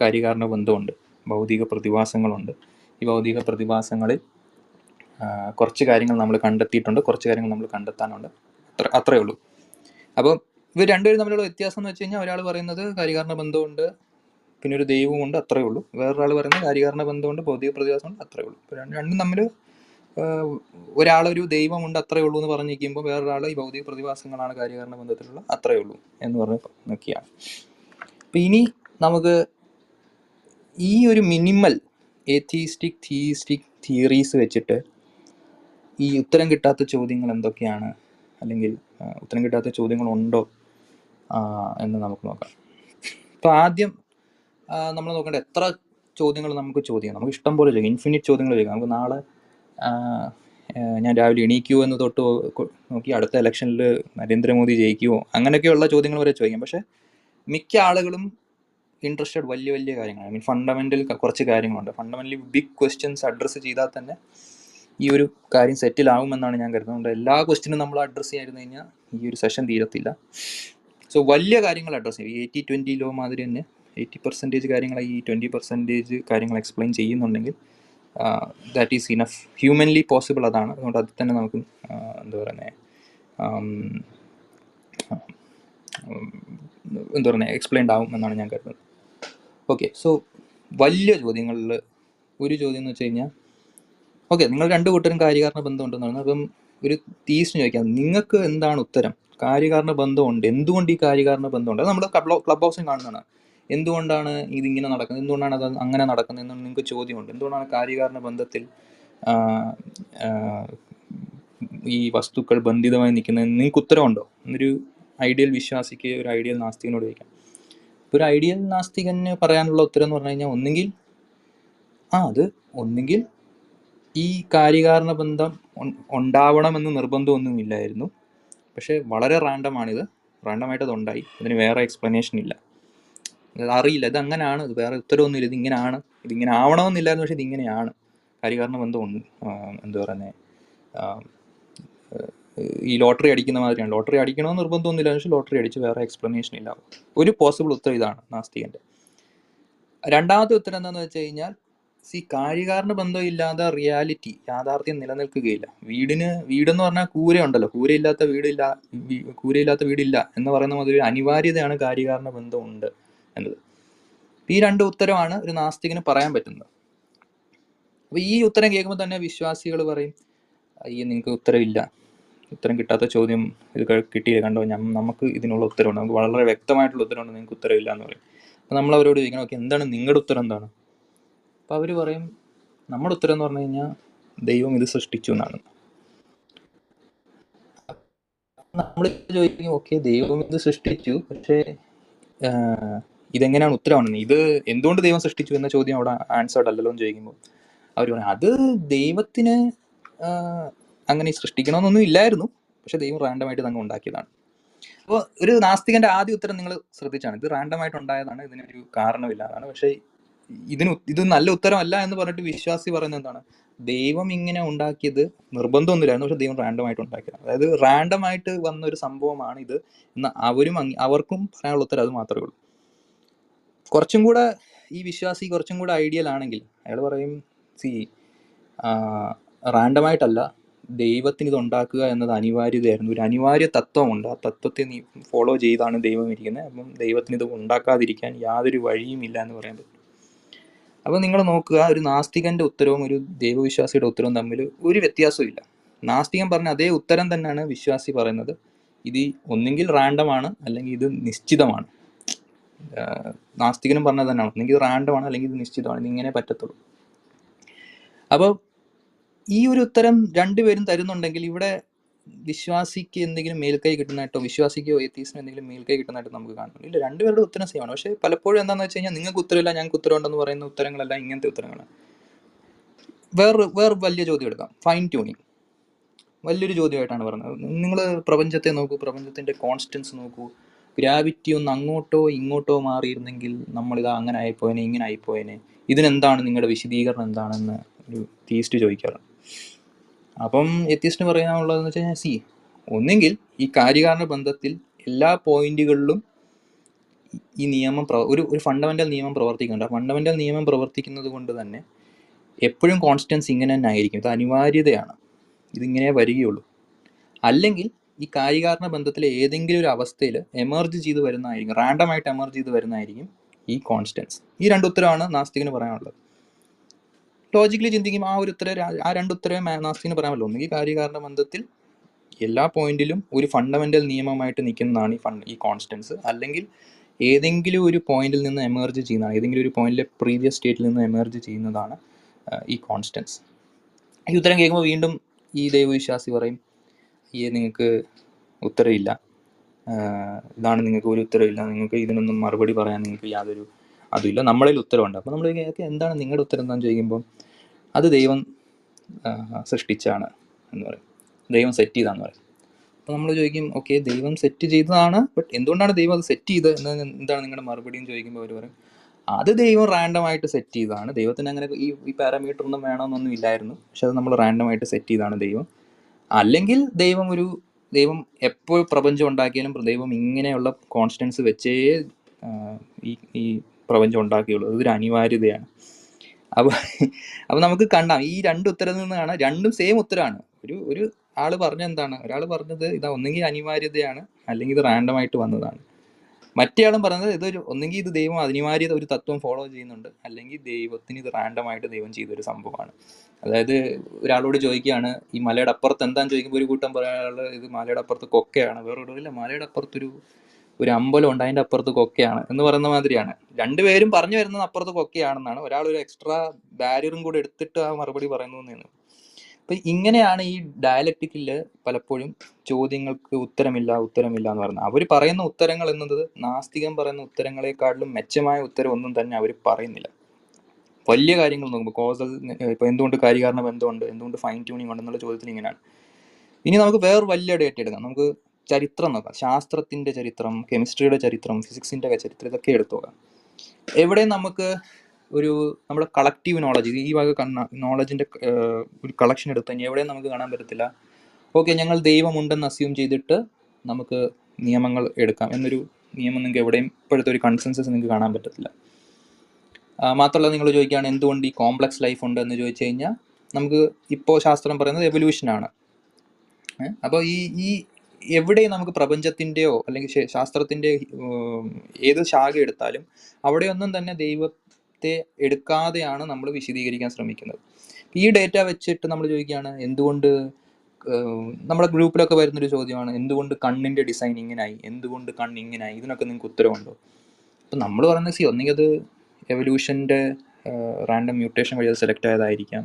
[SPEAKER 1] കാര്യകാരണ ബന്ധമുണ്ട്. ഭൗതിക പ്രതിഭാസങ്ങളുണ്ട്. ഈ ഭൗതിക പ്രതിഭാസങ്ങളിൽ കുറച്ച് കാര്യങ്ങൾ നമ്മൾ കണ്ടെത്തിയിട്ടുണ്ട് കുറച്ച് കാര്യങ്ങൾ നമ്മൾ കണ്ടെത്താനുണ്ട്. അത്ര അത്രേ ഉള്ളൂ. അപ്പോൾ ഇവർ രണ്ടുപേരും തമ്മിലുള്ള വ്യത്യാസം എന്ന് വെച്ച് കഴിഞ്ഞാൽ ഒരാൾ പറയുന്നത് കാര്യകാരണ ബന്ധമുണ്ട് പിന്നെ ഒരു ദൈവമുണ്ട് അത്രേ ഉള്ളൂ. വേറൊരാൾ പറയുന്നത് കാര്യകാരണ ബന്ധമുണ്ട് ഭൗതിക പ്രതിഭാസമുണ്ട് അത്രേ ഉള്ളൂ. ഇപ്പോൾ രണ്ട് രണ്ടും തമ്മിൽ ഒരാളൊരു ദൈവമുണ്ട് അത്രേ ഉള്ളൂ എന്ന് പറഞ്ഞിരിക്കുമ്പോൾ വേറൊരാൾ ഈ ഭൗതിക പ്രതിഭാസങ്ങളാണ് കാര്യകാരണ ബന്ധത്തിലുള്ള അത്രേ ഉള്ളൂ എന്ന് പറഞ്ഞ് നോക്കിയാണ് അപ്പം ഇനി നമുക്ക് ഈ ഒരു മിനിമൽ ഏത്തീസ്റ്റിക് തീയിസ്റ്റിക് തിയറീസ് വെച്ചിട്ട് ഈ ഉത്തരം കിട്ടാത്ത ചോദ്യങ്ങൾ എന്തൊക്കെയാണ്? അല്ലെങ്കിൽ ഉത്തരം കിട്ടാത്ത ചോദ്യങ്ങളുണ്ടോ? എന്ന് നമുക്ക് നോക്കാം. ഇപ്പോൾ ആദ്യം നമ്മൾ നോക്കേണ്ട എത്ര ചോദ്യങ്ങൾ നമുക്ക് ചോദിക്കാം നമുക്ക് ഇഷ്ടം പോലെ ചോദിക്കാം. ഇൻഫിനിറ്റ് ചോദ്യങ്ങൾ ചോദിക്കാം. നമുക്ക് നാളെ ഞാൻ രാവിലെ എണീക്കുമോ എന്ന് തൊട്ട് നോക്കി അടുത്ത ഇലക്ഷനിൽ നരേന്ദ്രമോദി ജയിക്കുമോ അങ്ങനെയൊക്കെയുള്ള ചോദ്യങ്ങൾ വരെ ചോദിക്കാം. പക്ഷേ മിക്ക ആളുകളും ഇൻട്രസ്റ്റഡ് വലിയ വലിയ കാര്യങ്ങളാണ്. ഐ മീൻ ഫണ്ടമെന്റൽ കുറച്ച് കാര്യങ്ങളുണ്ട്. ഫണ്ടമെന്റലി ബിഗ് ക്വസ്റ്റ്യൻസ് അഡ്രസ്സ് ചെയ്താൽ തന്നെ ഈ ഒരു കാര്യം സെറ്റിൽ ആവുമെന്നാണ് ഞാൻ കരുതുന്നത്. എല്ലാ ക്വസ്റ്റിനും നമ്മൾ അഡ്രസ്സ് ചെയ്യായിരുന്നു കഴിഞ്ഞാൽ ഈ ഒരു സെഷൻ തീരത്തില്ല. സോ വലിയ കാര്യങ്ങൾ അഡ്രസ്സ് ചെയ്യും. എയ്റ്റി ട്വന്റി ലോ മാതിരി തന്നെ എയ്റ്റി പെർസെന്റേജ് കാര്യങ്ങൾ ഈ ട്വന്റി പെർസെന്റേജ് കാര്യങ്ങൾ എക്സ്പ്ലെയിൻ ചെയ്യുന്നുണ്ടെങ്കിൽ that is enough humanly possible അതാണ്. അതുകൊണ്ട് അതിൽ തന്നെ നമുക്ക് എന്താ പറയുന്നത് എന്താ പറയുന്നത് എക്സ്പ്ലെയിൻഡ് ആവും എന്നാണ് ഞാൻ കരുതുന്നത്. ഓക്കെ സോ വലിയ ചോദ്യങ്ങളിൽ ഒരു ചോദ്യം എന്ന് വെച്ച് കഴിഞ്ഞാൽ ഓക്കെ നിങ്ങൾ രണ്ടു കൂട്ടരും കാര്യകാരണ ബന്ധമുണ്ടെന്ന് പറയുന്നത് അപ്പം ഒരു തീസ്റ്റ് ചോദിക്കാം. നിങ്ങൾക്ക് എന്താണ് ഉത്തരം? കാര്യകാരണ ബന്ധമുണ്ട്. എന്തുകൊണ്ട് ഈ കാര്യകാരണ ബന്ധമുണ്ട്? അത് നമ്മൾ ക്ലബ് ഹൗസിൽ കാണുന്നതാണ്. എന്തുകൊണ്ടാണ് ഇതിങ്ങനെ നടക്കുന്നത്? എന്തുകൊണ്ടാണ് അത് അങ്ങനെ നടക്കുന്നത് എന്ന് നിങ്ങൾക്ക് ചോദ്യമുണ്ട്. എന്തുകൊണ്ടാണ് കാര്യകാരണ ബന്ധത്തിൽ ഈ വസ്തുക്കൾ ബന്ധിതമായി നിൽക്കുന്നത്? നിങ്ങൾക്ക് ഉത്തരമുണ്ടോ? എന്നൊരു ഐഡിയൽ വിശ്വാസിക്ക് ഒരു ഐഡിയൽ നാസ്തികനോട് ചോദിക്കാം. ഒരു ഐഡിയൽ നാസ്തികന് പറയാനുള്ള ഉത്തരം എന്ന് പറഞ്ഞു കഴിഞ്ഞാൽ ഒന്നുകിൽ ആ അത് ഒന്നുകിൽ ഈ കാര്യകാരണ ബന്ധം ഉണ്ടാവണമെന്ന് നിർബന്ധമൊന്നുമില്ലായിരുന്നു. പക്ഷേ വളരെ റാൻഡമാണിത് റാൻഡമായിട്ട് അത് ഉണ്ടായി അതിന് വേറെ എക്സ്പ്ലനേഷൻ ഇല്ല. അറിയില്ല. ഇത് അങ്ങനെയാണ് ഇത് വേറെ ഉത്തരവൊന്നുമില്ല. ഇതിങ്ങനെയാണ് ഇതിങ്ങനെ ആവണമെന്നില്ലായിരുന്നു. പക്ഷേ ഇതിങ്ങനെയാണ്. കാര്യകാരണ ബന്ധം എന്താ പറയുന്നത് ഈ ലോട്ടറി അടിക്കുന്ന മാതിരിയാണ്. ലോട്ടറി അടിക്കണമെന്ന് നിർബന്ധമൊന്നുമില്ല. പക്ഷേ ലോട്ടറി അടിച്ച് വേറെ എക്സ്പ്ലനേഷൻ ഇല്ല. ഒരു പോസിബിൾ ഉത്തരം ഇതാണ് നാസ്തികന്റെ. രണ്ടാമത്തെ ഉത്തരം എന്താണെന്ന് വെച്ച് കഴിഞ്ഞാൽ സി ബന്ധം ഇല്ലാതെ റിയാലിറ്റി യാഥാർത്ഥ്യം നിലനിൽക്കുകയില്ല. വീടിന് വീടെന്ന് പറഞ്ഞാൽ കൂരയുണ്ടല്ലോ കൂരയില്ലാത്ത വീടില്ല കൂരയില്ലാത്ത വീടില്ല എന്ന് പറയുന്ന മാതിരി അനിവാര്യതയാണ് കാര്യകാരണ ബന്ധം ഉണ്ട് എന്നത്. ഈ രണ്ട് ഉത്തരമാണ് ഒരു നാസ്തികന് പറയാൻ പറ്റുന്നത്. അപ്പൊ ഈ ഉത്തരം കേൾക്കുമ്പോൾ തന്നെ വിശ്വാസികൾ പറയും അയ്യോ നിങ്ങൾക്ക് ഉത്തരവില്ല. ഉത്തരം കിട്ടാത്ത ചോദ്യം ഇത് കിട്ടിയില്ല? കണ്ടോ? നമുക്ക് ഇതിനുള്ള ഉത്തരവുണ്ട്. നമുക്ക് വളരെ വ്യക്തമായിട്ടുള്ള ഉത്തരവുണ്ട്. നിങ്ങൾക്ക് ഉത്തരവില്ല എന്ന് പറയും. അപ്പോൾ നമ്മൾ അവരോട് ചോദിക്കണം ഓക്കെ എന്താണ് നിങ്ങളുടെ ഉത്തരം എന്താണ്? അപ്പോൾ അവർ പറയും നമ്മുടെ ഉത്തരം എന്ന് പറഞ്ഞു കഴിഞ്ഞാൽ ദൈവം ഇത് സൃഷ്ടിച്ചു എന്നാണ്. നമ്മൾ ചോദിക്കും ഓക്കെ ദൈവം ഇത് സൃഷ്ടിച്ചു പക്ഷേ ഇതെങ്ങനെയാണ് ഉത്തരവാണെന്ന്? ഇത് എന്തുകൊണ്ട് ദൈവം സൃഷ്ടിച്ചു എന്ന ചോദ്യം അവിടെ ആൻസേർഡ് അല്ലല്ലോ എന്ന് ചോദിക്കുമ്പോൾ അവർ പറയും അത് ദൈവത്തിന് അങ്ങനെ സൃഷ്ടിക്കണമെന്നൊന്നും ഇല്ലായിരുന്നു പക്ഷെ ദൈവം റാൻഡമായിട്ട് തന്നെ ഉണ്ടാക്കിയതാണ്. അപ്പോൾ ഒരു നാസ്തികന്റെ ആദ്യ ഉത്തരം നിങ്ങൾ ശ്രദ്ധിച്ചാണ്. ഇത് റാൻഡമായിട്ട് ഉണ്ടായതാണ് ഇതിനൊരു കാരണമില്ലാതാണ് പക്ഷേ ഇതിന് ഇത് നല്ല ഉത്തരമല്ല എന്ന് പറഞ്ഞിട്ട് വിശ്വാസി പറയുന്നത് എന്താണ്? ദൈവം ഇങ്ങനെ ഉണ്ടാക്കിയത് നിർബന്ധമൊന്നുമില്ലായിരുന്നു. പക്ഷെ ദൈവം റാൻഡം ആയിട്ട് ഉണ്ടാക്കിയത് അതായത് റാൻഡം ആയിട്ട് വന്ന ഒരു സംഭവമാണ് ഇത്. എന്ന് അവരും അവർക്കും പറയാനുള്ള ഉത്തരം അത് മാത്രമേ ഉള്ളൂ. കുറച്ചും കൂടെ ഈ വിശ്വാസി കുറച്ചും കൂടെ ഐഡിയൽ ആണെങ്കിൽ അയാൾ പറയും സി റാൻഡമായിട്ടല്ല ദൈവത്തിന് ഇത് ഉണ്ടാക്കുക എന്നത് അനിവാര്യതയായിരുന്നു. ഒരു അനിവാര്യ തത്വമുണ്ട്. ആ തത്വത്തെ നീ ഫോളോ ചെയ്താണ് ദൈവം ഇരിക്കുന്നത്. അപ്പം ദൈവത്തിന് ഇത് ഉണ്ടാക്കാതിരിക്കാൻ യാതൊരു വഴിയുമില്ല എന്ന് പറയാൻ പറ്റും. അപ്പോൾ നിങ്ങൾ നോക്കുക ഒരു നാസ്തികന്റെ ഉത്തരവും ഒരു ദൈവവിശ്വാസിയുടെ ഉത്തരവും തമ്മിൽ ഒരു വ്യത്യാസവും ഇല്ല. നാസ്തികൻ പറഞ്ഞ അതേ ഉത്തരം തന്നെയാണ് വിശ്വാസി പറയുന്നത്. ഇത് ഒന്നെങ്കിൽ റാൻഡമാണ് അല്ലെങ്കിൽ ഇത് നിശ്ചിതമാണ്. നാസ്തികനും പറഞ്ഞത് തന്നെയാണ്. ഒന്നെങ്കിൽ ഇത് റാൻഡം ആണ് അല്ലെങ്കിൽ ഇത് നിശ്ചിതമാണ്. ഇത് ഇങ്ങനെ പറ്റത്തുള്ളൂ. അപ്പോൾ ഈ ഒരു ഉത്തരം രണ്ടുപേരും തരുന്നുണ്ടെങ്കിൽ ഇവിടെ വിശ്വാസിക്ക് എന്തെങ്കിലും മേൽക്കൈ കിട്ടുന്നതായിട്ടോ വിശ്വാസിക്കോ എത്തീസിനോ എന്തെങ്കിലും മേൽക്കൈ കിട്ടുന്നതായിട്ട് നമുക്ക് കാണുന്നു ഇല്ല രണ്ടുപേരുടെ ഉത്തരം സെയിമാണ് പക്ഷേ പലപ്പോഴും എന്താണെന്ന് വെച്ച് കഴിഞ്ഞാൽ നിങ്ങൾക്ക് ഉത്തരമില്ല ഞങ്ങൾക്ക് ഉത്തരമുണ്ടെന്ന് പറയുന്ന ഉത്തരങ്ങളല്ല ഇങ്ങനത്തെ ഉത്തരങ്ങളാണ്. വേറെ വേറെ വലിയ ചോദ്യം എടുക്കാം. ഫൈൻ ട്യൂണിങ് വലിയൊരു ചോദ്യമായിട്ടാണ് പറഞ്ഞത്. നിങ്ങൾ പ്രപഞ്ചത്തെ നോക്കൂ പ്രപഞ്ചത്തിന്റെ കോൺസ്റ്റൻസ് നോക്കൂ. ഗ്രാവിറ്റി ഒന്ന് അങ്ങോട്ടോ ഇങ്ങോട്ടോ മാറിയിരുന്നെങ്കിൽ നമ്മളിത് അങ്ങനെ ആയിപ്പോയനെ ഇങ്ങനെ ആയിപ്പോയനെ. ഇതിനെന്താണ് നിങ്ങളുടെ വിശദീകരണം എന്താണെന്ന് ഒരു തീസ്റ്റ് ചോദിക്കാറുണ്ട്. അപ്പം എത്തിയസ്റ്റിന് പറയാനുള്ളതെന്ന് വെച്ച് കഴിഞ്ഞാൽ സി. ഒന്നെങ്കിൽ ഈ കാര്യകാരണ ബന്ധത്തിൽ എല്ലാ പോയിന്റുകളിലും ഈ നിയമം ഒരു ഒരു ഫണ്ടമെന്റൽ നിയമം പ്രവർത്തിക്കുന്നുണ്ട്. ആ ഫണ്ടമെന്റൽ നിയമം പ്രവർത്തിക്കുന്നത് കൊണ്ട് തന്നെ എപ്പോഴും കോൺസ്റ്റൻസ് ഇങ്ങനെ തന്നെ ആയിരിക്കും. ഇത് അനിവാര്യതയാണ്. ഇതിങ്ങനെ വരികയുള്ളൂ. അല്ലെങ്കിൽ ഈ കാര്യകാരണ ബന്ധത്തിലെ ഏതെങ്കിലും ഒരു അവസ്ഥയിൽ എമർജ് ചെയ്ത് വരുന്നതായിരിക്കും. റാൻഡമായിട്ട് എമർജ് ചെയ്ത് വരുന്നതായിരിക്കും ഈ കോൺസ്റ്റൻസ് ഈ രണ്ട് ഉത്തരമാണ് നാസ്തികന് പറയാനുള്ളത്. ലോജിക്കലി ചിന്തിക്കുമ്പോൾ ആ ഒരു ഉത്തരം ആ- രണ്ട് ഉത്തരവേ മാ- പറയാമല്ലോ ഒന്നുകിൽ കാര്യകാരണ ബന്ധത്തിൽ എല്ലാ പോയിന്റിലും ഒരു ഫണ്ടമെന്റൽ നിയമമായിട്ട് നിൽക്കുന്നതാണ് ഈ ഫണ്ട് ഈ കോൺസ്റ്റൻസ് അല്ലെങ്കിൽ ഏതെങ്കിലും ഒരു പോയിന്റിൽ നിന്ന് എമർജ് ചെയ്യുന്നതാണ്. ഏതെങ്കിലും ഒരു പോയിന്റിലെ പ്രീവിയസ് സ്റ്റേറ്റിൽ നിന്ന് എമർജ് ചെയ്യുന്നതാണ് ഈ കോൺസ്റ്റൻസ് ഈ ഉത്തരം കേൾക്കുമ്പോൾ വീണ്ടും ഈ ദൈവവിശ്വാസി പറയും ഈ നിങ്ങൾക്ക് ഉത്തരവില്ല. ഇതാണ് നിങ്ങൾക്ക് ഒരു ഉത്തരവില്ല. നിങ്ങൾക്ക് ഇതിനൊന്നും മറുപടി പറയാൻ നിങ്ങൾക്ക് യാതൊരു അതുമില്ല നമ്മളിൽ ഉത്തരവുണ്ട്. അപ്പോൾ നമ്മൾ ചോദിക്കുക എന്താണ് നിങ്ങളുടെ ഉത്തരം എന്താണെന്ന് ചോദിക്കുമ്പോൾ അത് ദൈവം സൃഷ്ടിച്ചാണ് എന്ന് പറയും. ദൈവം സെറ്റ് ചെയ്താന്ന് പറയും. അപ്പോൾ നമ്മൾ ചോദിക്കും ഓക്കെ ദൈവം സെറ്റ് ചെയ്തതാണ് ബട്ട് എന്തുകൊണ്ടാണ് ദൈവം അത് സെറ്റ് ചെയ്തത്? എന്ന് എന്താണ് നിങ്ങളുടെ മറുപടിയും ചോദിക്കുമ്പോൾ അവർ പറയും. അത് ദൈവം റാൻഡമായിട്ട് സെറ്റ് ചെയ്തതാണ്. ദൈവത്തിന് അങ്ങനെ ഈ ഈ പാരാമീറ്റർ ഒന്നും വേണമെന്നൊന്നും ഇല്ലായിരുന്നു. പക്ഷെ അത് നമ്മൾ റാൻഡമായിട്ട് സെറ്റ് ചെയ്താണ് ദൈവം. അല്ലെങ്കിൽ ദൈവം ഒരു ദൈവം എപ്പോൾ പ്രപഞ്ചം ഉണ്ടാക്കിയാലും ദൈവം ഇങ്ങനെയുള്ള കോൺസ്റ്റൻസ് വെച്ചേ ഈ ഈ പ്രപഞ്ചം ഉണ്ടാക്കിയുള്ളൂ അതൊരു അനിവാര്യതയാണ്. അപ്പോൾ അപ്പോൾ നമുക്ക് കണ്ടാം. ഈ രണ്ട് ഉത്തരത്തിൽ നിന്നാണ് രണ്ടും സെയിം ഉത്തരമാണ് ഒരു ഒരു ആൾ പറഞ്ഞ എന്താണ്? ഒരാൾ പറഞ്ഞത് ഇത് ഒന്നെങ്കിൽ അനിവാര്യതയാണ് അല്ലെങ്കിൽ ഇത് റാൻഡം ആയിട്ട് വന്നതാണ്. മറ്റേ ആളും പറഞ്ഞത് ഇതൊരു ഒന്നെങ്കിൽ ഇത് ദൈവം അനിവാര്യത ഒരു തത്വം ഫോളോ ചെയ്യുന്നുണ്ട് അല്ലെങ്കിൽ ദൈവത്തിന് ഇത് റാൻഡം ആയിട്ട് ദൈവം ചെയ്തൊരു സംഭവമാണ്. അതായത് ഒരാളോട് ചോദിക്കുകയാണ് ഈ മലയുടെ അപ്പുറത്ത് എന്താന്ന് ചോദിക്കുമ്പോൾ ഒരു കൂട്ടം പറയാനുള്ള ഇത് മലയുടെ അപ്പുറത്ത് കൊക്കയാണ്. വേറൊരു ഇല്ല മലയുടെ അപ്പുറത്തൊരു ഒരു അമ്പലം ഉണ്ട് അതിന്റെ അപ്പുറത്ത് കൊക്കയാണ് എന്ന് പറയുന്ന മാതിരിയാണ്. രണ്ടുപേരും പറഞ്ഞു വരുന്നത് അപ്പുറത്ത് കൊക്കയാണെന്നാണ്. ഒരാൾ ഒരു എക്സ്ട്രാ ബാരിയറും കൂടെ എടുത്തിട്ട് ആ മറുപടി പറയുന്നു എന്നാണ്. അപ്പൊ ഇങ്ങനെയാണ് ഈ ഡയലക്റ്റിക്കിൽ പലപ്പോഴും ചോദ്യങ്ങൾക്ക് ഉത്തരമില്ല ഉത്തരമില്ല എന്ന് പറയുന്നത്. അവർ പറയുന്ന ഉത്തരങ്ങൾ എന്നത് നാസ്തികം പറയുന്ന ഉത്തരങ്ങളെക്കാട്ടിലും മെച്ചമായ ഉത്തരം ഒന്നും തന്നെ അവർ പറയുന്നില്ല. വലിയ കാര്യങ്ങൾ നോക്കുമ്പോൾ കോസൽ ഇപ്പൊ എന്തുകൊണ്ട് കാര്യകാരണം എന്തുകൊണ്ട് എന്തുകൊണ്ട് ഫൈൻ ട്യൂണിംഗ് ഉണ്ടെന്നുള്ള ചോദ്യത്തിന് ഇങ്ങനെയാണ്. ഇനി നമുക്ക് വേറെ വലിയ ഡേറ്റ എടുക്കാം. നമുക്ക് ചരിത്രം നോക്കാം. ശാസ്ത്രത്തിന്റെ ചരിത്രം കെമിസ്ട്രിയുടെ ചരിത്രം ഫിസിക്സിന്റെ ചരിത്രം ഇതൊക്കെ എടുത്തു നോക്കാം. എവിടെ നമുക്ക് ഒരു നമ്മുടെ കളക്റ്റീവ് നോളജ് ഈ വക കണ്ണ നോളജിന്റെ ഒരു കളക്ഷൻ എടുത്തു കഴിഞ്ഞാൽ എവിടെയും നമുക്ക് കാണാൻ പറ്റത്തില്ല. ഓക്കെ ഞങ്ങൾ ദൈവമുണ്ടെന്ന് അസ്യൂം ചെയ്തിട്ട് നമുക്ക് നിയമങ്ങൾ എടുക്കാം എന്നൊരു നിയമം നിങ്ങൾക്ക് എവിടെയും ഇപ്പോഴത്തെ ഒരു കൺസെൻസസ് നിങ്ങൾക്ക് കാണാൻ പറ്റത്തില്ല. മാത്രമല്ല നിങ്ങൾ ചോദിക്കുകയാണ് എന്തുകൊണ്ട് ഈ കോംപ്ലക്സ് ലൈഫ് ഉണ്ട് എന്ന് ചോദിച്ചു കഴിഞ്ഞാൽ നമുക്ക് ഇപ്പോൾ ശാസ്ത്രം പറയുന്നത് എവല്യൂഷനാണ് അപ്പോൾ ഈ ഈ എവിടെ നമുക്ക് പ്രപഞ്ചത്തിന്റെയോ അല്ലെങ്കിൽ ശാസ്ത്രത്തിന്റെ ഏത് ശാഖ എടുത്താലും അവിടെയൊന്നും തന്നെ ദൈവത്തെ എടുക്കാതെയാണ് നമ്മൾ വിശദീകരിക്കാൻ ശ്രമിക്കുന്നത്. ഈ ഡേറ്റ വെച്ചിട്ട് നമ്മൾ ചോദിക്കുകയാണ് എന്തുകൊണ്ട് നമ്മുടെ ഗ്രൂപ്പിലൊക്കെ വരുന്നൊരു ചോദ്യമാണ് എന്തുകൊണ്ട് കണ്ണിന്റെ ഡിസൈൻ ഇങ്ങനായി എന്തുകൊണ്ട് കണ്ണ് ഇങ്ങനായി? ഇതിനൊക്കെ നിങ്ങൾക്ക് ഉത്തരവുണ്ടോ അപ്പം നമ്മൾ പറയുന്നത് സി ഒന്നെങ്കിൽ അത് എവല്യൂഷന്റെ റാൻഡം മ്യൂട്ടേഷൻ വഴി അത് സെലക്ട് ആയതായിരിക്കാം.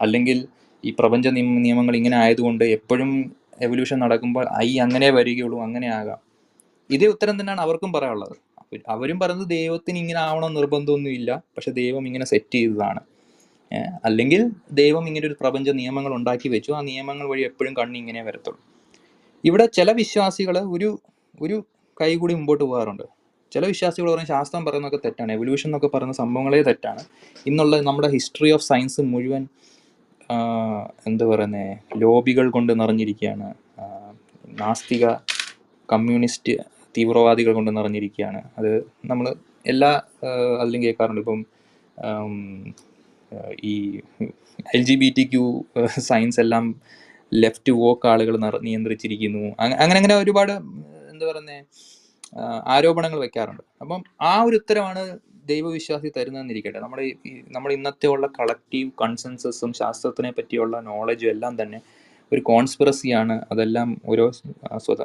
[SPEAKER 1] അല്ലെങ്കിൽ ഈ പ്രപഞ്ച നിയമ നിയമങ്ങൾ ഇങ്ങനെ ആയതുകൊണ്ട് എപ്പോഴും എവല്യൂഷൻ നടക്കുമ്പോൾ ഐ അങ്ങനെ വരികയുള്ളൂ അങ്ങനെ ആകാം. ഇതേ ഉത്തരം തന്നെയാണ് അവർക്കും പറയാനുള്ളത്. അവരും പറയുന്നത് ദൈവത്തിന് ഇങ്ങനെ ആവണം നിർബന്ധമൊന്നുമില്ല പക്ഷെ ദൈവം ഇങ്ങനെ സെറ്റ് ചെയ്തതാണ്. അല്ലെങ്കിൽ ദൈവം ഇങ്ങനെ ഒരു പ്രപഞ്ച നിയമങ്ങൾ ഉണ്ടാക്കി വെച്ചു ആ നിയമങ്ങൾ വഴി എപ്പോഴും കണ്ണി ഇങ്ങനെ വരത്തുള്ളൂ. ഇവിടെ ചില വിശ്വാസികൾ ഒരു ഒരു കൈ കൂടി മുമ്പോട്ട് പോകാറുണ്ട്. ചില വിശ്വാസികൾ പറയും ശാസ്ത്രം പറയുന്നതൊക്കെ തെറ്റാണ് എവല്യൂഷൻ എന്നൊക്കെ പറയുന്ന സംഭവങ്ങളെ തെറ്റാണ്. ഇന്നുള്ള നമ്മുടെ ഹിസ്റ്ററി ഓഫ് സയൻസ് മുഴുവൻ എന്താ പറയുന്നത് ലോബികൾ കൊണ്ട് നിറഞ്ഞിരിക്കുകയാണ്. നാസ്തിക കമ്മ്യൂണിസ്റ്റ് തീവ്രവാദികൾ കൊണ്ട് നിറഞ്ഞിരിക്കുകയാണ്. അത് നമ്മൾ എല്ലാ അതിലും കേൾക്കാറുണ്ട്. ഇപ്പം ഈ L G B T Q science എല്ലാം ലെഫ്റ്റ് വോക്ക് ആളുകൾ നിയന്ത്രിച്ചിരിക്കുന്നു. അങ്ങനെ അങ്ങനെ ഒരുപാട് എന്താ പറയുന്നത് ആരോപണങ്ങൾ വെക്കാറുണ്ട്. അപ്പം ആ ഒരു ഉത്തരവാണ് ദൈവവിശ്വാസി തരുന്നതെന്നിരിക്കട്ടെ. നമ്മുടെ ഈ- നമ്മുടെ ഇന്നത്തെ ഉള്ള കളക്റ്റീവ് കൺസെൻസസും ശാസ്ത്രത്തിനെ പറ്റിയുള്ള നോളജും എല്ലാം തന്നെ ഒരു കോൺസ്പിറസിയാണ് അതെല്ലാം ഓരോ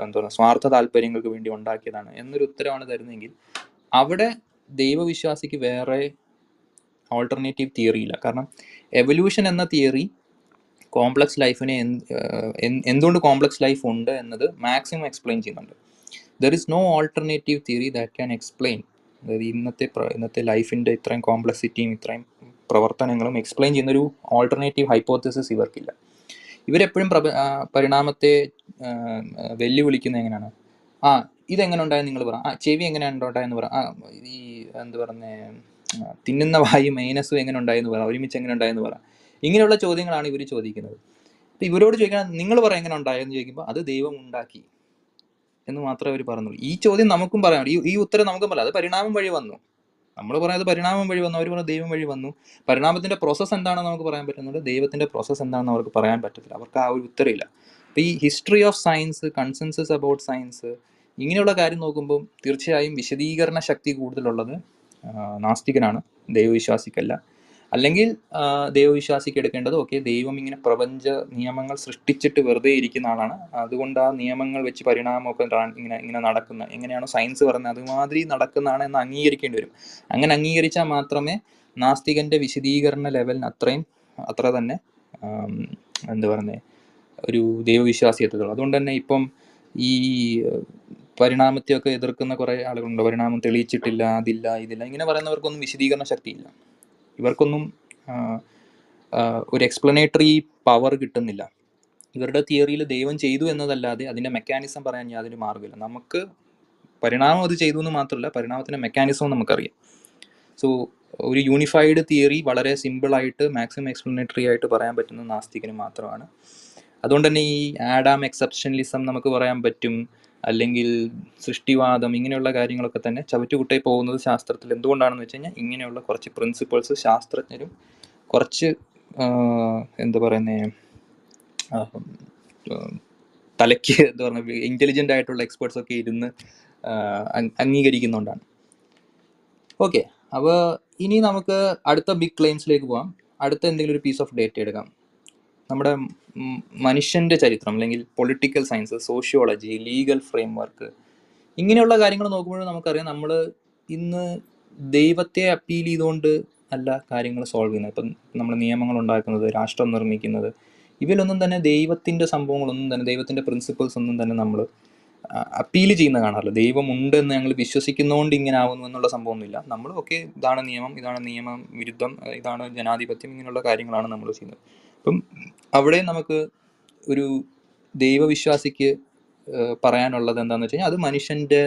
[SPEAKER 1] എന്താ സ്വാർത്ഥ താല്പര്യങ്ങൾക്ക് വേണ്ടി ഉണ്ടാക്കിയതാണ് എന്നൊരു ഉത്തരവാണ് തരുന്നതെങ്കിൽ അവിടെ ദൈവവിശ്വാസിക്ക് വേറെ ഓൾട്ടർനേറ്റീവ് തിയറി ഇല്ല. കാരണം എവല്യൂഷൻ എന്ന തിയറി കോംപ്ലക്സ് ലൈഫിനെ എന്ത്- എന്ത്- എന്തുകൊണ്ട് കോംപ്ലക്സ് ലൈഫ് ഉണ്ട് എന്നത് മാക്സിമം എക്സ്പ്ലെയിൻ ചെയ്യുന്നുണ്ട്. There is no alternative theory that can explain അതായത് ഇന്നത്തെ ഇന്നത്തെ ലൈഫിന്റെ ഇത്രയും കോംപ്ലക്സിറ്റിയും ഇത്രയും പ്രവർത്തനങ്ങളും എക്സ്പ്ലെയിൻ ചെയ്യുന്നൊരു ഓൾട്ടർനേറ്റീവ് ഹൈപ്പോത്തസിസ് ഇവർക്കില്ല. ഇവരെപ്പോഴും പ്രഭ പരിണാമത്തെ വെല്ലുവിളിക്കുന്നത് എങ്ങനെയാണ്? ആ ഇതെങ്ങനെ ഉണ്ടായെന്ന് നിങ്ങൾ പറ. ആ ചെവി എങ്ങനെ ഉണ്ടായെന്ന് പറ. ആ ഈ എന്താ പറയുന്നത് തിന്നുന്ന വായു മൈനസും എങ്ങനെ ഉണ്ടായെന്ന് പറ. ഒരുമിച്ച് എങ്ങനെ ഉണ്ടായെന്ന് പറ. ഇങ്ങനെയുള്ള ചോദ്യങ്ങളാണ് ഇവർ ചോദിക്കുന്നത്. ഇവരോട് ചോദിക്കണം നിങ്ങൾ പറ എങ്ങനെ ഉണ്ടായെന്ന് ചോദിക്കുമ്പോൾ അത് ദൈവം ഉണ്ടാക്കി. എന്ന് മാത്രമേ അവർ പറഞ്ഞുള്ളൂ ഈ ചോദ്യം നമുക്കും പറയാം. ഈ ഈ ഉത്തരം നമുക്കും പറയാം. അത് പരിണാമം വഴി വന്നു. നമ്മൾ പറയുന്നത് പരിണാമം വഴി വന്നു. അവർ പറഞ്ഞ ദൈവം വഴി വന്നു. പരിണാമത്തിന്റെ പ്രോസസ്സ് എന്താണെന്ന് നമുക്ക് പറയാൻ പറ്റുന്നുണ്ട്. ദൈവത്തിന്റെ പ്രോസസ്സ് എന്താണെന്ന് അവർക്ക് പറയാൻ പറ്റത്തില്ല. അവർക്ക് ആ ഒരു ഉത്തരമില്ല അപ്പോൾ ഈ history of science consensus about science ഇങ്ങനെയുള്ള കാര്യം നോക്കുമ്പോൾ തീർച്ചയായും വിശദീകരണ ശക്തി കൂടുതലുള്ളത് നാസ്തികനാണ്. ദൈവവിശ്വാസിക്കല്ല. അല്ലെങ്കിൽ ദൈവവിശ്വാസിക്ക് എടുക്കേണ്ടത് ഓക്കെ ദൈവം ഇങ്ങനെ പ്രപഞ്ച നിയമങ്ങൾ സൃഷ്ടിച്ചിട്ട് വെറുതെ ഇരിക്കുന്ന ആളാണ്. അതുകൊണ്ട് ആ നിയമങ്ങൾ വെച്ച് പരിണാമമൊക്കെ ഇങ്ങനെ ഇങ്ങനെ നടക്കുന്ന എങ്ങനെയാണോ സയൻസ് പറയുന്നത് അതുമാതിരി നടക്കുന്നതാണ് എന്ന് അംഗീകരിക്കേണ്ടി വരും. അങ്ങനെ അംഗീകരിച്ചാൽ മാത്രമേ നാസ്തികന്റെ വിശദീകരണ ലെവലിന് അത്രയും അത്ര തന്നെ എന്താ പറയുന്നത് ഒരു ദൈവവിശ്വാസി എത്തത്തുള്ളൂ അതുകൊണ്ട് തന്നെ ഇപ്പം ഈ പരിണാമത്തെയൊക്കെ എതിർക്കുന്ന കുറേ ആളുകളുണ്ട്? പരിണാമം തെളിയിച്ചിട്ടില്ല അതില്ല ഇതില്ല ഇങ്ങനെ പറയുന്നവർക്കൊന്നും വിശദീകരണ ശക്തിയില്ല. ഇവർക്കൊന്നും ഒരു എക്സ്പ്ലനേറ്ററി പവർ കിട്ടുന്നില്ല. ഇവരുടെ തിയറിയിൽ ദൈവം ചെയ്തു എന്നതല്ലാതെ അതിന്റെ മെക്കാനിസം പറയാൻ യാതൊരു മാർഗമില്ല നമുക്ക് പരിണാമം അത് ചെയ്തു എന്ന് മാത്രമല്ല പരിണാമത്തിന്റെ മെക്കാനിസം നമുക്കറിയാം. സോ ഒരു യൂണിഫൈഡ് തിയറി വളരെ സിമ്പിളായിട്ട് മാക്സിമം എക്സ്പ്ലനേറ്ററി ആയിട്ട് പറയാൻ പറ്റുന്ന നാസ്തികന് മാത്രമാണ്. അതുകൊണ്ട് തന്നെ ഈ ആഡാം എക്സെപ്ഷനലിസം നമുക്ക് പറയാൻ പറ്റും. അല്ലെങ്കിൽ സൃഷ്ടിവാദം ഇങ്ങനെയുള്ള കാര്യങ്ങളൊക്കെ തന്നെ ചവറ്റുകുട്ടയിൽ പോകുന്നത് ശാസ്ത്രത്തിൽ എന്തുകൊണ്ടാണെന്ന് വെച്ച് കഴിഞ്ഞാൽ ഇങ്ങനെയുള്ള കുറച്ച് പ്രിൻസിപ്പിൾസ് ശാസ്ത്രജ്ഞരും കുറച്ച് എന്താ പറയുന്നത് തലയ്ക്ക് എന്താ പറയുക ഇന്റലിജന്റ് ആയിട്ടുള്ള എക്സ്പേർട്സ് ഒക്കെ ഇരുന്ന് അംഗീകരിക്കുന്നുണ്ടാണ്. ഓക്കെ അപ്പോൾ ഇനി നമുക്ക് അടുത്ത ബിഗ് ക്ലെയിംസിലേക്ക് പോകാം അടുത്ത എന്തെങ്കിലും ഒരു പീസ് ഓഫ് ഡേറ്റ എടുക്കാം. നമ്മുടെ മനുഷ്യന്റെ ചരിത്രം അല്ലെങ്കിൽ political science sociology legal framework ഇങ്ങനെയുള്ള കാര്യങ്ങൾ നോക്കുമ്പോഴും നമുക്കറിയാം നമ്മൾ ഇന്ന് ദൈവത്തെ അപ്പീൽ ചെയ്തുകൊണ്ട് അല്ല കാര്യങ്ങൾ സോൾവ് ചെയ്യുന്നത്. ഇപ്പം നമ്മൾ നിയമങ്ങൾ ഉണ്ടാക്കുന്നത് രാഷ്ട്രം നിർമ്മിക്കുന്നത് ഇവയിലൊന്നും തന്നെ ദൈവത്തിന്റെ സംഭവങ്ങളൊന്നും തന്നെ ദൈവത്തിന്റെ പ്രിൻസിപ്പിൾസ് ഒന്നും തന്നെ നമ്മൾ അപ്പീൽ ചെയ്യുന്ന കാണാറില്ല. ദൈവം ഉണ്ട് എന്ന് ഞങ്ങൾ വിശ്വസിക്കുന്നതുകൊണ്ട് ഇങ്ങനെ ആവുന്നു എന്നുള്ള സംഭവമൊന്നുമില്ല. നമ്മൾ ഓക്കെ ഇതാണ് നിയമം ഇതാണ് നിയമം വിരുദ്ധം ഇതാണ് ജനാധിപത്യം ഇങ്ങനെയുള്ള കാര്യങ്ങളാണ് നമ്മൾ ചെയ്യുന്നത്. അപ്പം അവിടെ നമുക്ക് ഒരു ദൈവവിശ്വാസിക്ക് പറയാനുള്ളത് എന്താണെന്ന് വെച്ച് കഴിഞ്ഞാൽ അത് മനുഷ്യന്റെ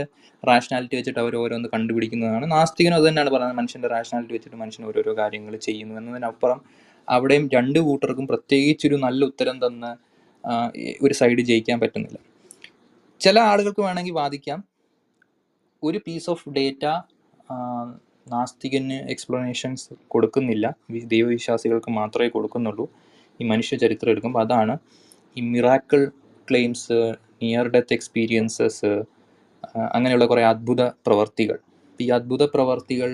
[SPEAKER 1] റാഷണാലിറ്റി വെച്ചിട്ട് അവർ ഓരോന്ന് കണ്ടുപിടിക്കുന്നതാണ്. നാസ്തികനും അത് തന്നെയാണ് പറയുന്നത്. മനുഷ്യന്റെ റാഷണാലിറ്റി വെച്ചിട്ട് മനുഷ്യൻ ഓരോരോ കാര്യങ്ങൾ ചെയ്യുന്നു എന്നതിനപ്പുറം അവിടെയും രണ്ട് കൂട്ടർക്കും പ്രത്യേകിച്ചൊരു നല്ല ഉത്തരം തന്ന ഒരു സൈഡ് ജയിക്കാൻ പറ്റുന്നില്ല. ചില ആളുകൾക്ക് വേണമെങ്കിൽ വാദിക്കാം. ഒരു പീസ് ഓഫ് ഡേറ്റ നാസ്തികന് എക്സ്പ്ലനേഷൻസ് കൊടുക്കുന്നില്ല. ദൈവവിശ്വാസികൾക്ക് മാത്രമേ കൊടുക്കുന്നുള്ളൂ. ഈ മനുഷ്യ ചരിത്രം എടുക്കുമ്പോൾ അതാണ് ഈ miracle claims near death experiences അങ്ങനെയുള്ള കുറേ അത്ഭുത പ്രവർത്തികൾ. ഈ അത്ഭുത പ്രവർത്തികൾ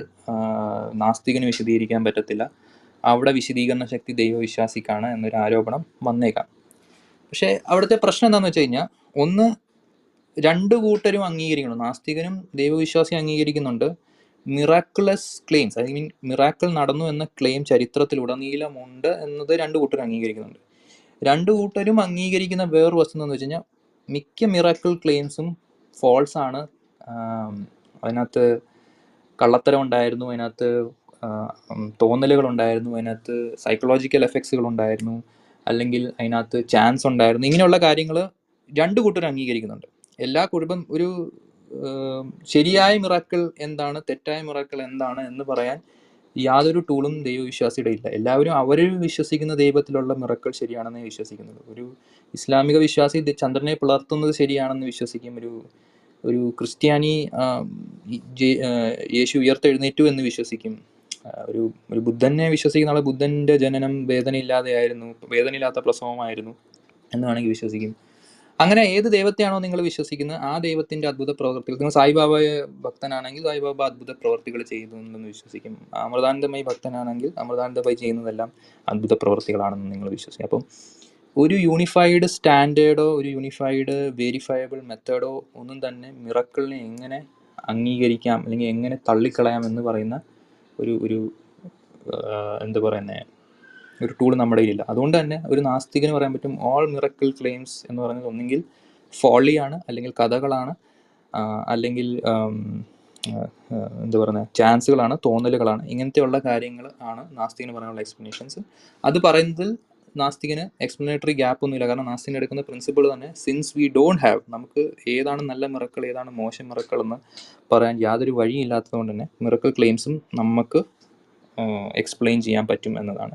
[SPEAKER 1] നാസ്തികന് വിശദീകരിക്കാൻ പറ്റത്തില്ല. അവിടെ വിശദീകരണ ശക്തി ദൈവവിശ്വാസിക്കാണ് എന്നൊരു ആരോപണം വന്നേക്കാം. പക്ഷേ അവിടുത്തെ പ്രശ്നം എന്താണെന്ന് വെച്ച് കഴിഞ്ഞാൽ ഒന്ന് രണ്ട് കൂട്ടരും അംഗീകരിക്കണം നാസ്തികനും ദൈവവിശ്വാസിയും അംഗീകരിക്കുന്നുണ്ട്. Miraculous claims I mean miracle നടന്നു എന്ന ക്ലെയിം ചരിത്രത്തിലുടനീളമുണ്ട് എന്നത് രണ്ട് കൂട്ടരും അംഗീകരിക്കുന്നുണ്ട്. രണ്ട് കൂട്ടരും അംഗീകരിക്കുന്ന വേറൊരു വസ്തുത എന്ന് വെച്ച് കഴിഞ്ഞാൽ മിക്ക മിറാക്കിൾ ക്ലെയിംസും ഫോൾസ് ആണ്. അതിനകത്ത് കള്ളത്തരം ഉണ്ടായിരുന്നു അതിനകത്ത് തോന്നലുകൾ ഉണ്ടായിരുന്നു അതിനകത്ത് സൈക്കോളജിക്കൽ എഫക്ട്സുകൾ ഉണ്ടായിരുന്നു അല്ലെങ്കിൽ അതിനകത്ത് ചാൻസ് ഉണ്ടായിരുന്നു ഇങ്ങനെയുള്ള കാര്യങ്ങൾ രണ്ട് കൂട്ടരും അംഗീകരിക്കുന്നുണ്ട്. എല്ലാ കുടുംബം ഒരു ശരിയായ മിറാക്കിൾ എന്താണ് തെറ്റായ മിറാക്കിൾ എന്താണ് എന്ന് പറയാൻ യാതൊരു ടൂളും ദൈവവിശ്വാസിയുടെ ഇല്ല എല്ലാവരും അവർ വിശ്വസിക്കുന്ന ദൈവത്തിലുള്ള മിറക്കൾ ശരിയാണെന്ന് വിശ്വസിക്കുന്നത് ഒരു ഇസ്ലാമിക വിശ്വാസി ചന്ദ്രനെ പിളർത്തുന്നത് ശരിയാണെന്ന് വിശ്വസിക്കും. ഒരു ഒരു ക്രിസ്ത്യാനി യേശു ഉയർത്തെഴുന്നേറ്റു എന്ന് വിശ്വസിക്കും. ഒരു ഒരു ബുദ്ധനെ വിശ്വസിക്കുന്ന ആളെ ബുദ്ധന്റെ ജനനം വേദനയില്ലാതെയായിരുന്നു വേദനയില്ലാത്ത പ്രസവമായിരുന്നു എന്ന് വേണമെങ്കിൽ വിശ്വസിക്കും. അങ്ങനെ ഏത് ദൈവത്തെയാണോ നിങ്ങൾ വിശ്വസിക്കുന്നത് ആ ദൈവത്തിന്റെ അത്ഭുത പ്രവർത്തികൾ നിങ്ങൾ സായിബാബ ഭക്തനാണെങ്കിൽ സായിബാബ അത്ഭുത പ്രവർത്തികൾ ചെയ്യുന്നുണ്ടെന്ന് വിശ്വസിക്കും. അമൃതാനന്ദമയി ഭക്തനാണെങ്കിൽ അമൃതാനന്ദമായി ചെയ്യുന്നതെല്ലാം അത്ഭുത പ്രവർത്തികളാണെന്ന് നിങ്ങൾ വിശ്വസിക്കും. അപ്പം ഒരു യൂണിഫൈഡ് സ്റ്റാൻഡേർഡോ ഒരു യൂണിഫൈഡ് വെരിഫയബിൾ മെത്തേഡോ ഒന്നും തന്നെ മിറക്കിളിനെ എങ്ങനെ അംഗീകരിക്കാം അല്ലെങ്കിൽ എങ്ങനെ തള്ളിക്കളയാം എന്ന് പറയുന്ന ഒരു ഒരു എന്താ പറയുന്നത് ഒരു ടൂൾ നമ്മുടെ കയ്യിലില്ല. അതുകൊണ്ട് തന്നെ ഒരു നാസ്തികന് പറയാൻ പറ്റും ഓൾ മിറക്കിൾ ക്ലെയിംസ് എന്ന് പറയുന്നത് ഒന്നെങ്കിൽ ഫോളിയാണ് അല്ലെങ്കിൽ കഥകളാണ് അല്ലെങ്കിൽ എന്താ പറയുക ചാൻസുകളാണ് തോന്നലുകളാണ് ഇങ്ങനത്തെയുള്ള കാര്യങ്ങൾ ആണ് നാസ്തികന് പറയാനുള്ള എക്സ്പ്ലനേഷൻസ് അത് പറയുന്നതിൽ നാസ്തികന് എക്സ്പ്ലനേറ്ററി ഗ്യാപ്പ് ഒന്നുമില്ല. കാരണം നാസ്തികൻ എടുക്കുന്ന പ്രിൻസിപ്പിൾ തന്നെ സിൻസ് വി ഡോണ്ട് ഹാവ് നമുക്ക് ഏതാണ് നല്ല മിറക്കൾ ഏതാണ് മോശം മിറക്കൾ എന്ന് പറയാൻ യാതൊരു വഴിയില്ലാത്തതുകൊണ്ട് തന്നെ മിറക്കൾ ക്ലെയിംസും നമുക്ക് എക്സ്പ്ലെയിൻ ചെയ്യാൻ പറ്റും എന്നതാണ്.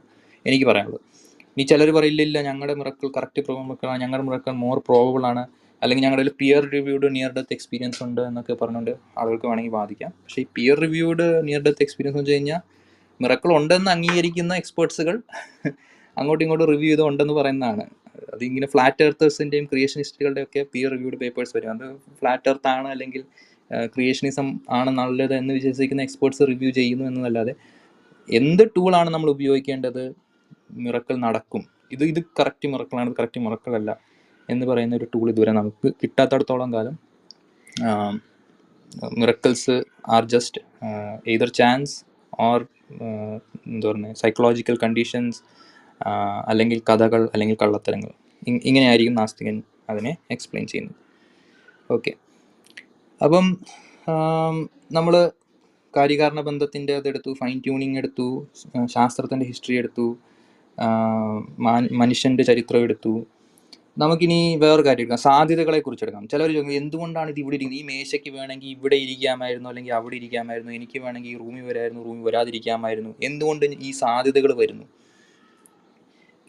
[SPEAKER 1] എനിക്ക് പറയാനുള്ളത്. ഇനി ചിലർ പറയില്ല ഞങ്ങളുടെ മിറക്കിൾ കറക്റ്റ് പ്രോബിളാണ് ഞങ്ങളുടെ മിറക്കിൾ മോർ പ്രോബിൾ ആണ്. അല്ലെങ്കിൽ ഞങ്ങളുടെ peer reviewed near death experience ഉണ്ട് എന്നൊക്കെ പറഞ്ഞുകൊണ്ട് ആളുകൾക്ക് വേണമെങ്കിൽ വാദിക്കാം. പക്ഷേ ഈ peer reviewed near death experience എന്ന് വെച്ച് കഴിഞ്ഞാൽ മിറക്കിൾ ഉണ്ടെന്ന് അംഗീകരിക്കുന്ന എക്സ്പേർട്സുകൾ അങ്ങോട്ടും ഇങ്ങോട്ടും റിവ്യൂ ചെയ്ത് ഉണ്ടെന്ന് പറയുന്നതാണ് അതിങ്ങനെ ഫ്ലാറ്റ് എർത്തേഴ്സിന്റെയും ക്രിയേഷനിസ്റ്റുകളുടെയും ഒക്കെ പിയർ റിവ്യൂഡ് പേപ്പേഴ്സ് വരും. അത് ഫ്ലാറ്റ് എർത്ത് ആണ് അല്ലെങ്കിൽ ക്രിയേഷനിസം ആണ് നല്ലത് എന്ന് വിശ്വസിക്കുന്ന എക്സ്പേർട്സ് റിവ്യൂ ചെയ്യുന്നു എന്നതല്ലാതെ എന്ത് ടൂളാണ് നമ്മൾ ഉപയോഗിക്കേണ്ടത്? മിറക്കിൾ നടക്കും. ഇത് ഇത് കറക്റ്റ് മിറക്കളാണ് ഇത് കറക്റ്റ് മിറക്കളല്ല എന്ന് പറയുന്ന ഒരു ടൂൾ ഇതുവരെ നമുക്ക് കിട്ടാത്തടത്തോളം കാലം miracles are just either chance or എന്താ പറയുക സൈക്കോളജിക്കൽ കണ്ടീഷൻസ് അല്ലെങ്കിൽ കഥകൾ അല്ലെങ്കിൽ കള്ളത്തരങ്ങൾ. ഇങ്ങനെയായിരിക്കും നാസ്തികൻ അതിനെ എക്സ്പ്ലെയിൻ ചെയ്യുന്നത്. ഓക്കെ അപ്പം നമ്മൾ കാര്യകാരണ ബന്ധത്തിന്റെ അതെടുത്തു ഫൈൻ ട്യൂണിങ് എടുത്തു ശാസ്ത്രത്തിന്റെ ഹിസ്റ്ററി എടുത്തു മനുഷ്യന്റെ ചരിത്രം എടുത്തു. നമുക്കിനി വേറെ കാര്യം എടുക്കാം. സാധ്യതകളെ കുറിച്ച് എടുക്കാം. ചിലർ ചോദിക്കും എന്തുകൊണ്ടാണ് ഇത് ഇവിടെ ഇരിക്കുന്നത്? ഈ മേശയ്ക്ക് വേണമെങ്കിൽ ഇവിടെ ഇരിക്കാമായിരുന്നു അല്ലെങ്കിൽ അവിടെ ഇരിക്കാമായിരുന്നു എനിക്ക് വേണമെങ്കിൽ ഈ റൂമിൽ വരായിരുന്നു റൂമിൽ വരാതിരിക്കാമായിരുന്നു. എന്തുകൊണ്ട് ഈ സാധ്യതകൾ വരുന്നു?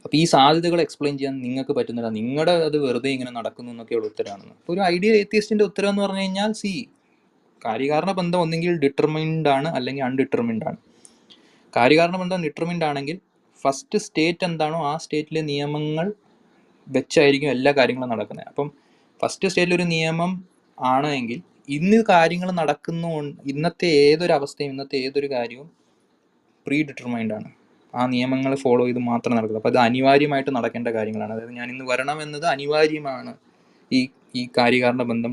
[SPEAKER 1] അപ്പോൾ ഈ സാധ്യതകൾ എക്സ്പ്ലെയിൻ ചെയ്യാൻ നിങ്ങൾക്ക് പറ്റുന്നില്ല. നിങ്ങളുടെ അത് വെറുതെ ഇങ്ങനെ നടക്കുന്നു എന്നൊക്കെയുള്ള ഉത്തരവാണെന്ന് അപ്പോൾ ഒരു ഐഡിയൽ ഏത്തിയസ്റ്റിന്റെ ഉത്തരം എന്ന് പറഞ്ഞു കഴിഞ്ഞാൽ സി കാര്യകാരണ ബന്ധം ഒന്നെങ്കിൽ ഡിറ്റർമിൻഡ് ആണ് അല്ലെങ്കിൽ അൺഡിറ്റർമിൻഡ് ആണ്. കാര്യകാരണ ബന്ധം ഡിറ്റർമിൻഡ് ആണെങ്കിൽ ഫസ്റ്റ് സ്റ്റേറ്റ് എന്താണോ ആ സ്റ്റേറ്റിലെ നിയമങ്ങൾ വെച്ചായിരിക്കും എല്ലാ കാര്യങ്ങളും നടക്കുന്നത്. അപ്പം ഫസ്റ്റ് സ്റ്റേറ്റിൽ ഒരു നിയമം ആണ് എങ്കിൽ ഇന്ന് കാര്യങ്ങൾ നടക്കുന്നു ഇന്നത്തെ ഏതൊരു അവസ്ഥയും ഇന്നത്തെ ഏതൊരു കാര്യവും പ്രീ ഡിറ്റർമൈൻഡ് ആണ്. ആ നിയമങ്ങൾ ഫോളോ ചെയ്ത് മാത്രം നടക്കുന്നത്. അപ്പോൾ അത് അനിവാര്യമായിട്ട് നടക്കേണ്ട കാര്യങ്ങളാണ്. അതായത് ഞാൻ ഇന്ന് വരണം എന്നത് അനിവാര്യമാണ്. ഈ ഈ കാര്യകാരണ ബന്ധം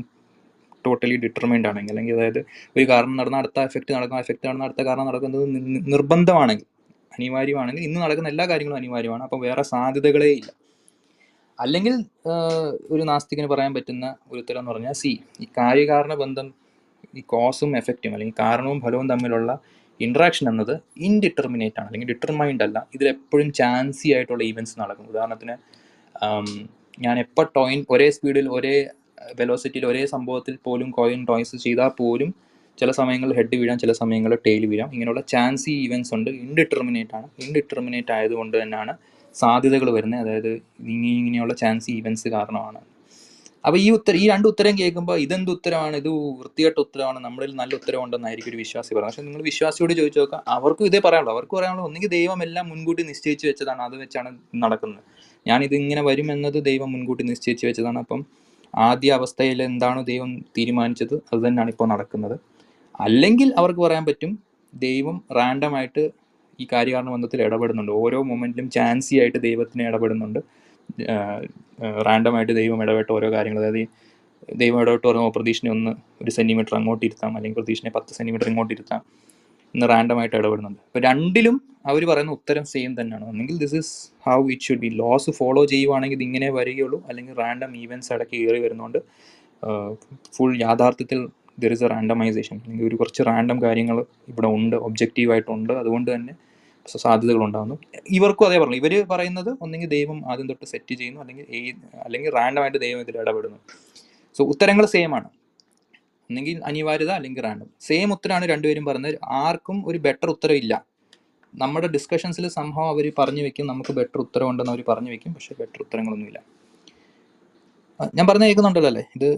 [SPEAKER 1] ടോട്ടലി ഡിറ്റർമൈൻഡ് ആണെങ്കിൽ അല്ലെങ്കിൽ അതായത് ഒരു കാരണം നടന്ന അടുത്ത എഫക്റ്റ് നടക്കുന്ന എഫക്റ്റ് നടന്ന അടുത്ത കാരണം നടക്കുന്നത് നിർബന്ധമാണെങ്കിൽ അനിവാര്യമാണെങ്കിൽ ഇന്ന് നടക്കുന്ന എല്ലാ കാര്യങ്ങളും അനിവാര്യമാണ്. അപ്പം വേറെ സാധ്യതകളേ ഇല്ല. അല്ലെങ്കിൽ ഒരു നാസ്തികന് പറയാൻ പറ്റുന്ന ഒരു ഉത്തരം എന്ന് പറഞ്ഞാൽ സി ഈ കാര്യകാരണ ബന്ധം ഈ കോസും എഫക്റ്റും അല്ലെങ്കിൽ കാരണവും ഫലവും തമ്മിലുള്ള ഇൻട്രാക്ഷൻ എന്നത് ഇൻഡിറ്റർമിനേറ്റ് ആണ്. അല്ലെങ്കിൽ ഡിറ്റർമൈൻഡ് അല്ല. ഇതിൽ എപ്പോഴും ചാൻസി ആയിട്ടുള്ള ഈവൻസ് നടക്കും. ഉദാഹരണത്തിന് ഞാൻ എപ്പോൾ ടോയിൻ ഒരേ സ്പീഡിൽ ഒരേ വെലോസിറ്റിയിൽ ഒരേ സംഭവത്തിൽ പോലും കോയിൻ ടോയ്സ് ചെയ്താൽ പോലും ചില സമയങ്ങളിൽ ഹെഡ് വീഴാം ചില സമയങ്ങളിൽ ടെയിൽ വീഴാം. ഇങ്ങനെയുള്ള ചാൻസി ഈവൻസ് ഉണ്ട്. ഇൻഡിറ്റർമിനേറ്റ് ആണ്. ഇൻഡിറ്റർമിനേറ്റ് ആയതുകൊണ്ട് തന്നെയാണ് സാധ്യതകൾ വരുന്നത്. അതായത് ഇങ്ങനെ ഇങ്ങനെയുള്ള ചാൻസി ഈവൻസ് കാരണമാണ്. അപ്പോൾ ഈ ഉത്തരം ഈ രണ്ട് ഉത്തരം കേൾക്കുമ്പോൾ ഇതെന്ത് ഉത്തരമാണ്? ഇത് വൃത്തികെട്ട ഉത്തരമാണ്. നമ്മളിൽ നല്ല ഉത്തരം ഉണ്ടെന്നായിരിക്കും ഒരു വിശ്വാസി പറയുന്നത്. പക്ഷേ നിങ്ങൾ വിശ്വാസിയോട് ചോദിച്ചു നോക്കുക. അവർക്കും ഇതേ പറയാനുള്ളൂ. അവർക്ക് പറയാനുള്ളൂ ഒന്നുകിൽ ദൈവം എല്ലാം മുൻകൂട്ടി നിശ്ചയിച്ച് വെച്ചതാണ്. അത് വെച്ചാണ് നടക്കുന്നത്. ഞാൻ ഇത് ഇങ്ങനെ വരും എന്നത് ദൈവം മുൻകൂട്ടി നിശ്ചയിച്ച് വെച്ചതാണ്. അപ്പം ആദ്യ അവസ്ഥയിൽ എന്താണോ ദൈവം തീരുമാനിച്ചത്? അത് തന്നെയാണ് ഇപ്പോൾ നടക്കുന്നത്. അല്ലെങ്കിൽ അവർക്ക് പറയാൻ പറ്റും ദൈവം റാൻഡമായിട്ട് ഈ കാര്യകാരണ ബന്ധത്തിൽ ഇടപെടുന്നുണ്ട്. ഓരോ മൊമെന്റിലും ചാൻസി ആയിട്ട് ദൈവത്തിന് ഇടപെടുന്നുണ്ട്. റാൻഡമായിട്ട് ദൈവം ഇടപെട്ട ഓരോ കാര്യങ്ങൾ. അതായത് ദൈവം ഇടപെട്ട് പറയുമ്പോൾ പ്രതീക്ഷനെ ഒന്ന് ഒരു സെന്റിമീറ്റർ അങ്ങോട്ട് ഇരുത്താം അല്ലെങ്കിൽ പ്രതീക്ഷനെ പത്ത് സെന്റിമീറ്റർ ഇങ്ങോട്ട് ഇരുത്താം എന്ന് റാൻഡമായിട്ട് ഇടപെടുന്നുണ്ട്. അപ്പോൾ രണ്ടിലും അവർ പറയുന്ന ഉത്തരം സെയിം തന്നെയാണ്. ഒന്നെങ്കിൽ this is how it should be laws follow ചെയ്യുവാണെങ്കിൽ ഇത് ഇങ്ങനെ വരികയുള്ളൂ. അല്ലെങ്കിൽ റാൻഡം ഈവൻസ് ഇടയ്ക്ക് കയറി വരുന്നുണ്ട്. ഫുൾ യാഥാർത്ഥ്യത്തിൽ ദർ ഇസ് എ റാൻഡമൈസേഷൻ അല്ലെങ്കിൽ ഒരു കുറച്ച് റാൻഡം കാര്യങ്ങൾ ഇവിടെ ഉണ്ട് ഒബ്ജക്റ്റീവായിട്ടുണ്ട് അതുകൊണ്ട് തന്നെ സാധ്യതകളുണ്ടാകുന്നു ഇവർക്കും അതേ പറഞ്ഞു. ഇവർ പറയുന്നത് ഒന്നെങ്കിൽ ദൈവം ആദ്യം തൊട്ട് സെറ്റ് ചെയ്യുന്നു. അല്ലെങ്കിൽ അല്ലെങ്കിൽ റാൻഡമായിട്ട് ദൈവം ഇതിൽ ഇടപെടുന്നു. സോ ഉത്തരങ്ങൾ സെയിം ആണ്. ഒന്നെങ്കിൽ അനിവാര്യത അല്ലെങ്കിൽ റാൻഡം സെയിം ഉത്തരമാണ് രണ്ടുപേരും പറയുന്നത്. ആർക്കും ഒരു ബെറ്റർ ഉത്തരം ഇല്ല. നമ്മുടെ ഡിസ്കഷൻസിൽ സംഭവം അവർ പറഞ്ഞു വെക്കും. നമുക്ക് ബെറ്റർ ഉത്തരം ഉണ്ടെന്ന് അവർ പറഞ്ഞു വെക്കും. പക്ഷേ ബെറ്റർ ഉത്തരങ്ങളൊന്നുമില്ല. ഞാൻ പറഞ്ഞു കേൾക്കുന്നുണ്ടല്ലോ അല്ലേ? ഇത്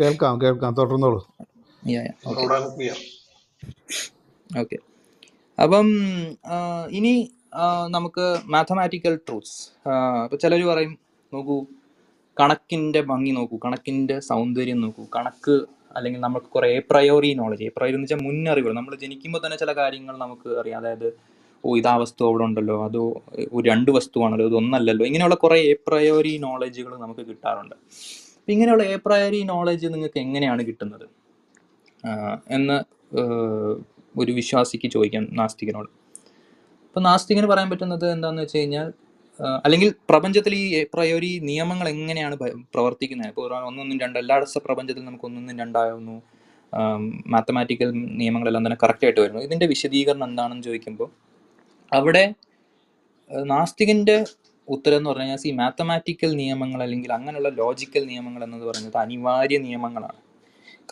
[SPEAKER 2] കേൾക്കാം കേൾക്കാം. തുടർന്നോളൂ.
[SPEAKER 1] ഓക്കെ
[SPEAKER 3] റോഡാണ് ക്ലിയർ
[SPEAKER 1] ഓക്കെ അപ്പം ഇനി നമുക്ക് മാത്തമാറ്റിക്കൽ ട്രൂത്ത്സ് ഇപ്പം ചിലർ പറയും നോക്കൂ കണക്കിന്റെ ഭംഗി നോക്കൂ കണക്കിന്റെ സൗന്ദര്യം നോക്കൂ. കണക്ക് അല്ലെങ്കിൽ നമുക്ക് കുറേ a priori knowledge a priori എന്ന് വെച്ചാൽ മുന്നറിവുകൾ. നമ്മൾ ജനിക്കുമ്പോൾ തന്നെ ചില കാര്യങ്ങൾ നമുക്ക് അറിയാം. അതായത് ഓ ഇതാ വസ്തു അവിടെ ഉണ്ടല്ലോ. അതോ ഒരു രണ്ട് വസ്തുവാണല്ലോ. ഇത് ഒന്നല്ലല്ലോ ഇങ്ങനെയുള്ള കുറേ എ പ്രയോറി നോളജുകൾ നമുക്ക് കിട്ടാറുണ്ട്. അപ്പം ഇങ്ങനെയുള്ള എ പ്രയറി നോളജ് നിങ്ങൾക്ക് എങ്ങനെയാണ് കിട്ടുന്നത്? എന്ന് ഒരു വിശ്വാസിക്ക് ചോദിക്കാം നാസ്തികനോട്. അപ്പം നാസ്തികന് പറയാൻ പറ്റുന്നത് എന്താണെന്ന് വെച്ച് കഴിഞ്ഞാൽ അല്ലെങ്കിൽ പ്രപഞ്ചത്തിൽ ഈ പ്രയോരി നിയമങ്ങൾ എങ്ങനെയാണ് പ്രവർത്തിക്കുന്നത്? ഇപ്പോൾ ഒന്നൊന്നും രണ്ട് എല്ലാ പ്രപഞ്ചത്തിൽ നമുക്ക് ഒന്നൊന്നും രണ്ടാകുന്നു മാത്തമാറ്റിക്കൽ നിയമങ്ങളെല്ലാം തന്നെ കറക്റ്റായിട്ട് വരുന്നു. ഇതിന്റെ വിശദീകരണം എന്താണെന്ന് ചോദിക്കുമ്പോൾ അവിടെ നാസ്തികന്റെ ഉത്തരം എന്ന് പറഞ്ഞു കഴിഞ്ഞാൽ ഈ മാത്തമാറ്റിക്കൽ നിയമങ്ങൾ അല്ലെങ്കിൽ അങ്ങനെയുള്ള ലോജിക്കൽ നിയമങ്ങൾ എന്നത് പറയുന്നത് അനിവാര്യ നിയമങ്ങളാണ്.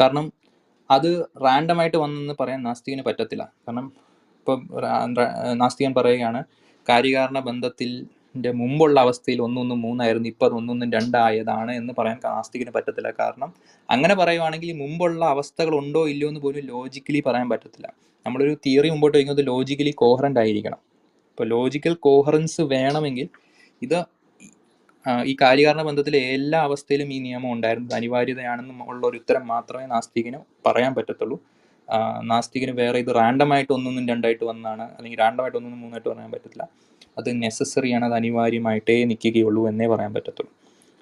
[SPEAKER 1] കാരണം അത് റാൻഡമായിട്ട് വന്നെന്ന് പറയാൻ നാസ്തികന് പറ്റത്തില്ല. കാരണം ഇപ്പം നാസ്തികൻ പറയുകയാണ് കാര്യകാരണ ബന്ധത്തിന്റെ മുമ്പുള്ള അവസ്ഥയിൽ ഒന്നൊന്നും മൂന്നായിരുന്നു ഇപ്പം അത് ഒന്നൊന്നും രണ്ടായതാണ് എന്ന് പറയാൻ നാസ്തികന് പറ്റത്തില്ല. കാരണം അങ്ങനെ പറയുവാണെങ്കിൽ മുമ്പുള്ള അവസ്ഥകൾ ഉണ്ടോ ഇല്ലയോ എന്ന് പോലും ലോജിക്കലി പറയാൻ പറ്റത്തില്ല. നമ്മളൊരു തിയറി മുമ്പോട്ട് വയ്ക്കുന്നത് ലോജിക്കലി കോഹറന്റ് ആയിരിക്കണം. ഇപ്പോൾ ലോജിക്കൽ കോഹറൻസ് വേണമെങ്കിൽ ഇത് ഈ കാര്യകാരണ ബന്ധത്തിൽ എല്ലാ അവസ്ഥയിലും ഈ നിയമം ഉണ്ടായിരുന്നത് അനിവാര്യതയാണെന്ന് ഉള്ള ഒരു ഉത്തരം മാത്രമേ നാസ്തികന് പറയാൻ പറ്റത്തുള്ളൂ. നാസ്തികന് വേറെ ഇത് റാൻഡമായിട്ട് ഒന്നൊന്നും രണ്ടായിട്ട് വന്നാണ് അല്ലെങ്കിൽ റാൻഡമായിട്ട് ഒന്നൊന്നും മൂന്നായിട്ട് പറയാൻ പറ്റത്തില്ല. അത് നെസസറി ആണ് അത് അനിവാര്യമായിട്ടേ നിൽക്കുകയുള്ളൂ എന്നേ പറയാൻ പറ്റത്തുള്ളൂ.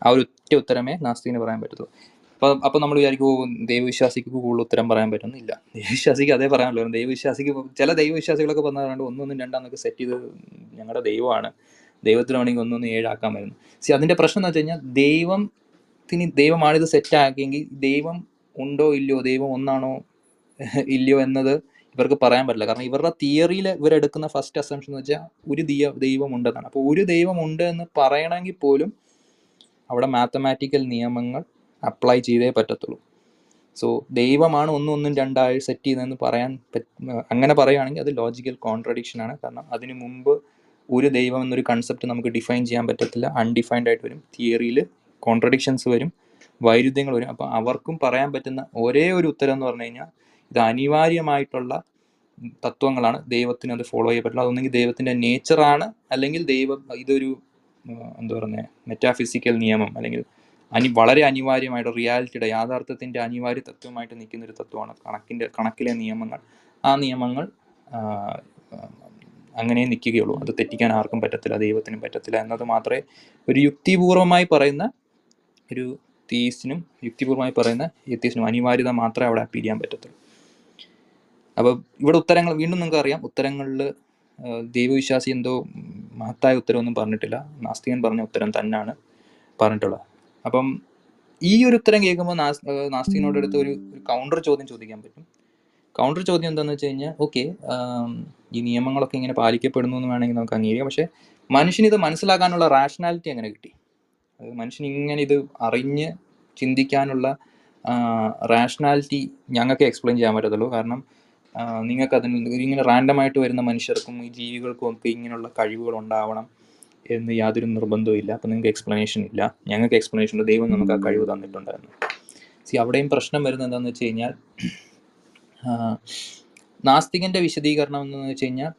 [SPEAKER 1] ആ ഒരു ഒറ്റ ഉത്തരമേ നാസ്തികന് പറയാൻ പറ്റത്തുള്ളൂ. അപ്പോൾ അപ്പം നമ്മൾ വിചാരിക്കും "ഓ, ദൈവവിശ്വാസിക്ക് കൂടുതൽ ഉത്തരം പറയാൻ പറ്റുന്നില്ല. ദൈവവിശ്വാസിക്ക് അതേ പറയാനുള്ളൂ. ദൈവവിശ്വാസിക്ക് ചില ദൈവവിശ്വാസികളൊക്കെ പറഞ്ഞാൽ ഒന്നൊന്നും രണ്ടാന്നൊക്കെ സെറ്റ് ചെയ്ത് ഞങ്ങളുടെ ദൈവമാണ്. ദൈവത്തിന് വേണമെങ്കിൽ ഒന്നൊന്ന് ഏഴാക്കാമായിരുന്നു സി അതിന്റെ പ്രശ്നം എന്ന് വെച്ച് കഴിഞ്ഞാൽ ദൈവത്തിന് ദൈവമാണിത് സെറ്റാക്കിയെങ്കിൽ ദൈവം ഉണ്ടോ ഇല്ലയോ ദൈവം ഒന്നാണോ ഇല്ലയോ എന്നത് ഇവർക്ക് പറയാൻ പറ്റില്ല. കാരണം ഇവരുടെ തിയറിയിൽ ഇവരെടുക്കുന്ന ഫസ്റ്റ് അസംഷൻ എന്ന് വെച്ചാൽ ഒരു ദൈവ ഉണ്ടെന്നാണ്. അപ്പോൾ ഒരു ദൈവം ഉണ്ട് എന്ന് പറയണമെങ്കിൽ പോലും അവിടെ മാത്തമാറ്റിക്കൽ നിയമങ്ങൾ അപ്ലൈ ചെയ്തേ പറ്റത്തുള്ളൂ. സോ ദൈവമാണ് ഒന്നും ഒന്നും രണ്ടായി സെറ്റ് ചെയ്തതെന്ന് പറയാൻ അങ്ങനെ പറയുകയാണെങ്കിൽ അത് ലോജിക്കൽ കോൺട്രഡിക്ഷൻ ആണ്. കാരണം അതിന് മുമ്പ് ഒരു ദൈവം എന്നൊരു കൺസെപ്റ്റ് നമുക്ക് ഡിഫൈൻ ചെയ്യാൻ പറ്റത്തില്ല. അൺഡിഫൈൻഡ് ആയിട്ട് വരും. തിയറിയിൽ കോൺട്രഡിക്ഷൻസ് വരും. വൈരുദ്ധ്യങ്ങൾ വരും. അപ്പോൾ അവർക്കും പറയാൻ പറ്റുന്ന ഒരേ ഒരു ഉത്തരം എന്ന് പറഞ്ഞു കഴിഞ്ഞാൽ ഇത് അനിവാര്യമായിട്ടുള്ള തത്വങ്ങളാണ് ദൈവത്തിന് അത് ഫോളോ ചെയ്യാൻ പറ്റില്ല അതൊന്നെങ്കിൽ ദൈവത്തിന്റെ നേച്ചറാണ് അല്ലെങ്കിൽ ദൈവം ഇതൊരു എന്താ പറയുന്നത് മെറ്റാഫിസിക്കൽ നിയമം അല്ലെങ്കിൽ അനി വളരെ അനിവാര്യമായിട്ട് റിയാലിറ്റിയുടെ യാഥാർത്ഥ്യത്തിന്റെ അനിവാര്യ തത്വമായിട്ട് നിൽക്കുന്ന ഒരു തത്വമാണ് കണക്കിന്റെ കണക്കിലെ നിയമങ്ങൾ. ആ നിയമങ്ങൾ അങ്ങനെ നിൽക്കുകയുള്ളൂ. അത് തെറ്റിക്കാൻ ആർക്കും പറ്റത്തില്ല ദൈവത്തിനും പറ്റത്തില്ല എന്നത് മാത്രമേ ഒരു യുക്തിപൂർവമായി പറയുന്ന ഒരു തീസിനും യുക്തിപൂർവമായി പറയുന്ന എത്തീസിനും അനിവാര്യത മാത്രമേ അവിടെ അപ്പീൽ ചെയ്യാൻ പറ്റത്തുള്ളൂ. അപ്പോൾ ഇവിടെ ഉത്തരങ്ങൾ വീണ്ടും നിങ്ങൾക്ക് അറിയാം. ഉത്തരങ്ങളിൽ ദൈവവിശ്വാസി എന്തോ മഹത്തായ ഉത്തരവൊന്നും പറഞ്ഞിട്ടില്ല. നാസ്തികൻ പറഞ്ഞ ഉത്തരം തന്നെയാണ് പറഞ്ഞിട്ടുള്ളത്. അപ്പം ഈ ഒരു ഉത്തരം കേൾക്കുമ്പോൾ നാസ് നാസ്തികനോടടുത്ത് നാസ്തികനോട് ഒരു ഒരു കൗണ്ടർ ചോദ്യം ചോദിക്കാൻ പറ്റും. കൗണ്ടർ ചോദ്യം എന്താണെന്ന് വെച്ച് കഴിഞ്ഞാൽ ഓക്കെ ഈ നിയമങ്ങളൊക്കെ ഇങ്ങനെ പാലിക്കപ്പെടുന്നു എന്ന് വേണമെങ്കിൽ നമുക്ക് അംഗീകരിക്കാം. പക്ഷേ മനുഷ്യന് ഇത് മനസ്സിലാക്കാനുള്ള റാഷണാലിറ്റി എങ്ങനെ കിട്ടി? മനുഷ്യൻ ഇങ്ങനെ ഇത് അറിഞ്ഞ് ചിന്തിക്കാനുള്ള റാഷണാലിറ്റി ഞങ്ങൾക്ക് എക്സ്പ്ലെയിൻ ചെയ്യാൻ പറ്റത്തുള്ളൂ. കാരണം നിങ്ങൾക്ക് അതിന് ഇങ്ങനെ റാൻഡമായിട്ട് വരുന്ന മനുഷ്യർക്കും ഈ ജീവികൾക്കും ഒക്കെ ഇങ്ങനെയുള്ള കഴിവുകൾ ഉണ്ടാവണം എന്ന് യാതൊരു നിർബന്ധവും ഇല്ല. അപ്പം നിങ്ങൾക്ക് എക്സ്പ്ലനേഷൻ ഇല്ല. ഞങ്ങൾക്ക് എക്സ്പ്ലനേഷൻ ഉണ്ട്. ദൈവം നമുക്ക് ആ കഴിവ് തന്നിട്ടുണ്ടായിരുന്നു. സി അവിടെയും പ്രശ്നം വരുന്നത് എന്താണെന്ന് വെച്ച് കഴിഞ്ഞാൽ നാസ്തികന്റെ വിശദീകരണം എന്ന് വെച്ച് കഴിഞ്ഞാൽ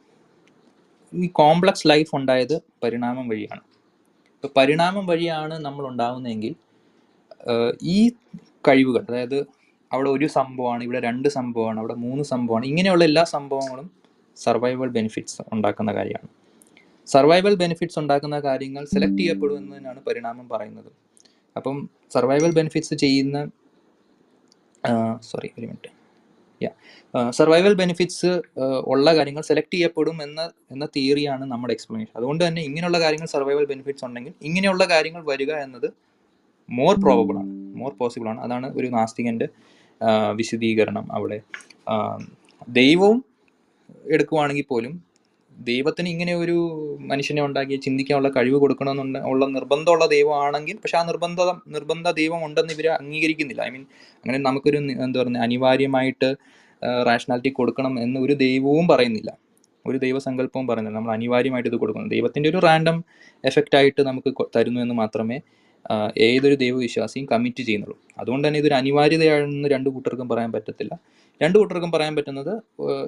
[SPEAKER 1] ഈ കോംപ്ലക്സ് ലൈഫ് ഉണ്ടായത് പരിണാമം വഴിയാണ്. ഇപ്പോൾ പരിണാമം വഴിയാണ് നമ്മൾ ഉണ്ടാവുന്നതെങ്കിൽ ഈ കഴിവുകൾ അതായത് അവിടെ ഒരു സംഭവമാണ് ഇവിടെ രണ്ട് സംഭവമാണ് അവിടെ മൂന്ന് സംഭവമാണ് ഇങ്ങനെയുള്ള എല്ലാ സംഭവങ്ങളും സർവൈവൽ ബെനിഫിറ്റ്സ് ഉണ്ടാക്കുന്ന കാര്യമാണ്. സർവൈവൽ ബെനിഫിറ്റ്സ് ഉണ്ടാക്കുന്ന കാര്യങ്ങൾ സെലക്ട് ചെയ്യപ്പെടുമെന്നതിനാണ് പരിണാമം പറയുന്നത്. അപ്പം സർവൈവൽ ബെനിഫിറ്റ്സ് ചെയ്യുന്ന സോറി ഒരു മിനിറ്റ് സർവൈവൽ ബെനിഫിറ്റ്സ് ഉള്ള കാര്യങ്ങൾ സെലക്ട് ചെയ്യപ്പെടും എന്ന എന്ന തിയറിയാണ് നമ്മുടെ എക്സ്പ്ലനേഷൻ അതുകൊണ്ട് തന്നെ ഇങ്ങനെയുള്ള കാര്യങ്ങൾ സർവൈവൽ ബെനിഫിറ്റ്സ് ഉണ്ടെങ്കിൽ ഇങ്ങനെയുള്ള കാര്യങ്ങൾ വരിക എന്നത് മോർ പ്രോബബിൾ ആണ്. മോർ പോസിബിൾ ആണ്. അതാണ് ഒരു നാസ്തികന്റെ ആ, വിശദീകരണം അവിടെ. ദൈവവും എടുക്കുവാണെങ്കിൽ പോലും ദൈവത്തിന് ഇങ്ങനെ ഒരു മനുഷ്യനെ ഉണ്ടാക്കി ചിന്തിക്കാനുള്ള കഴിവ് കൊടുക്കണമെന്നുണ്ട് ഉള്ള നിർബന്ധമുള്ള ദൈവമാണെങ്കിൽ പക്ഷെ ആ നിർബന്ധ നിർബന്ധ ദൈവം ഉണ്ടെന്ന് ഇവർ അംഗീകരിക്കുന്നില്ല. ഐ മീൻ അങ്ങനെ നമുക്കൊരു എന്താ പറയുക അനിവാര്യമായിട്ട് റാഷണാലിറ്റി കൊടുക്കണം എന്ന് ഒരു ദൈവവും പറയുന്നില്ല. ഒരു ദൈവസങ്കല്പവും പറയുന്നില്ല. നമ്മൾ അനിവാര്യമായിട്ട് ഇത് കൊടുക്കുന്നു ദൈവത്തിന്റെ ഒരു റാൻഡം എഫക്റ്റ് ആയിട്ട് നമുക്ക് തരുന്നു എന്ന് മാത്രമേ ഏതൊരു ദൈവവിശ്വാസിയും കമ്മിറ്റ് ചെയ്യുന്നുള്ളൂ. അതുകൊണ്ട് തന്നെ ഇതൊരു അനിവാര്യതയാണെന്ന് രണ്ട് കൂട്ടർക്കും പറയാൻ പറ്റത്തില്ല. രണ്ട് കൂട്ടർക്കും പറയാൻ പറ്റുന്നത്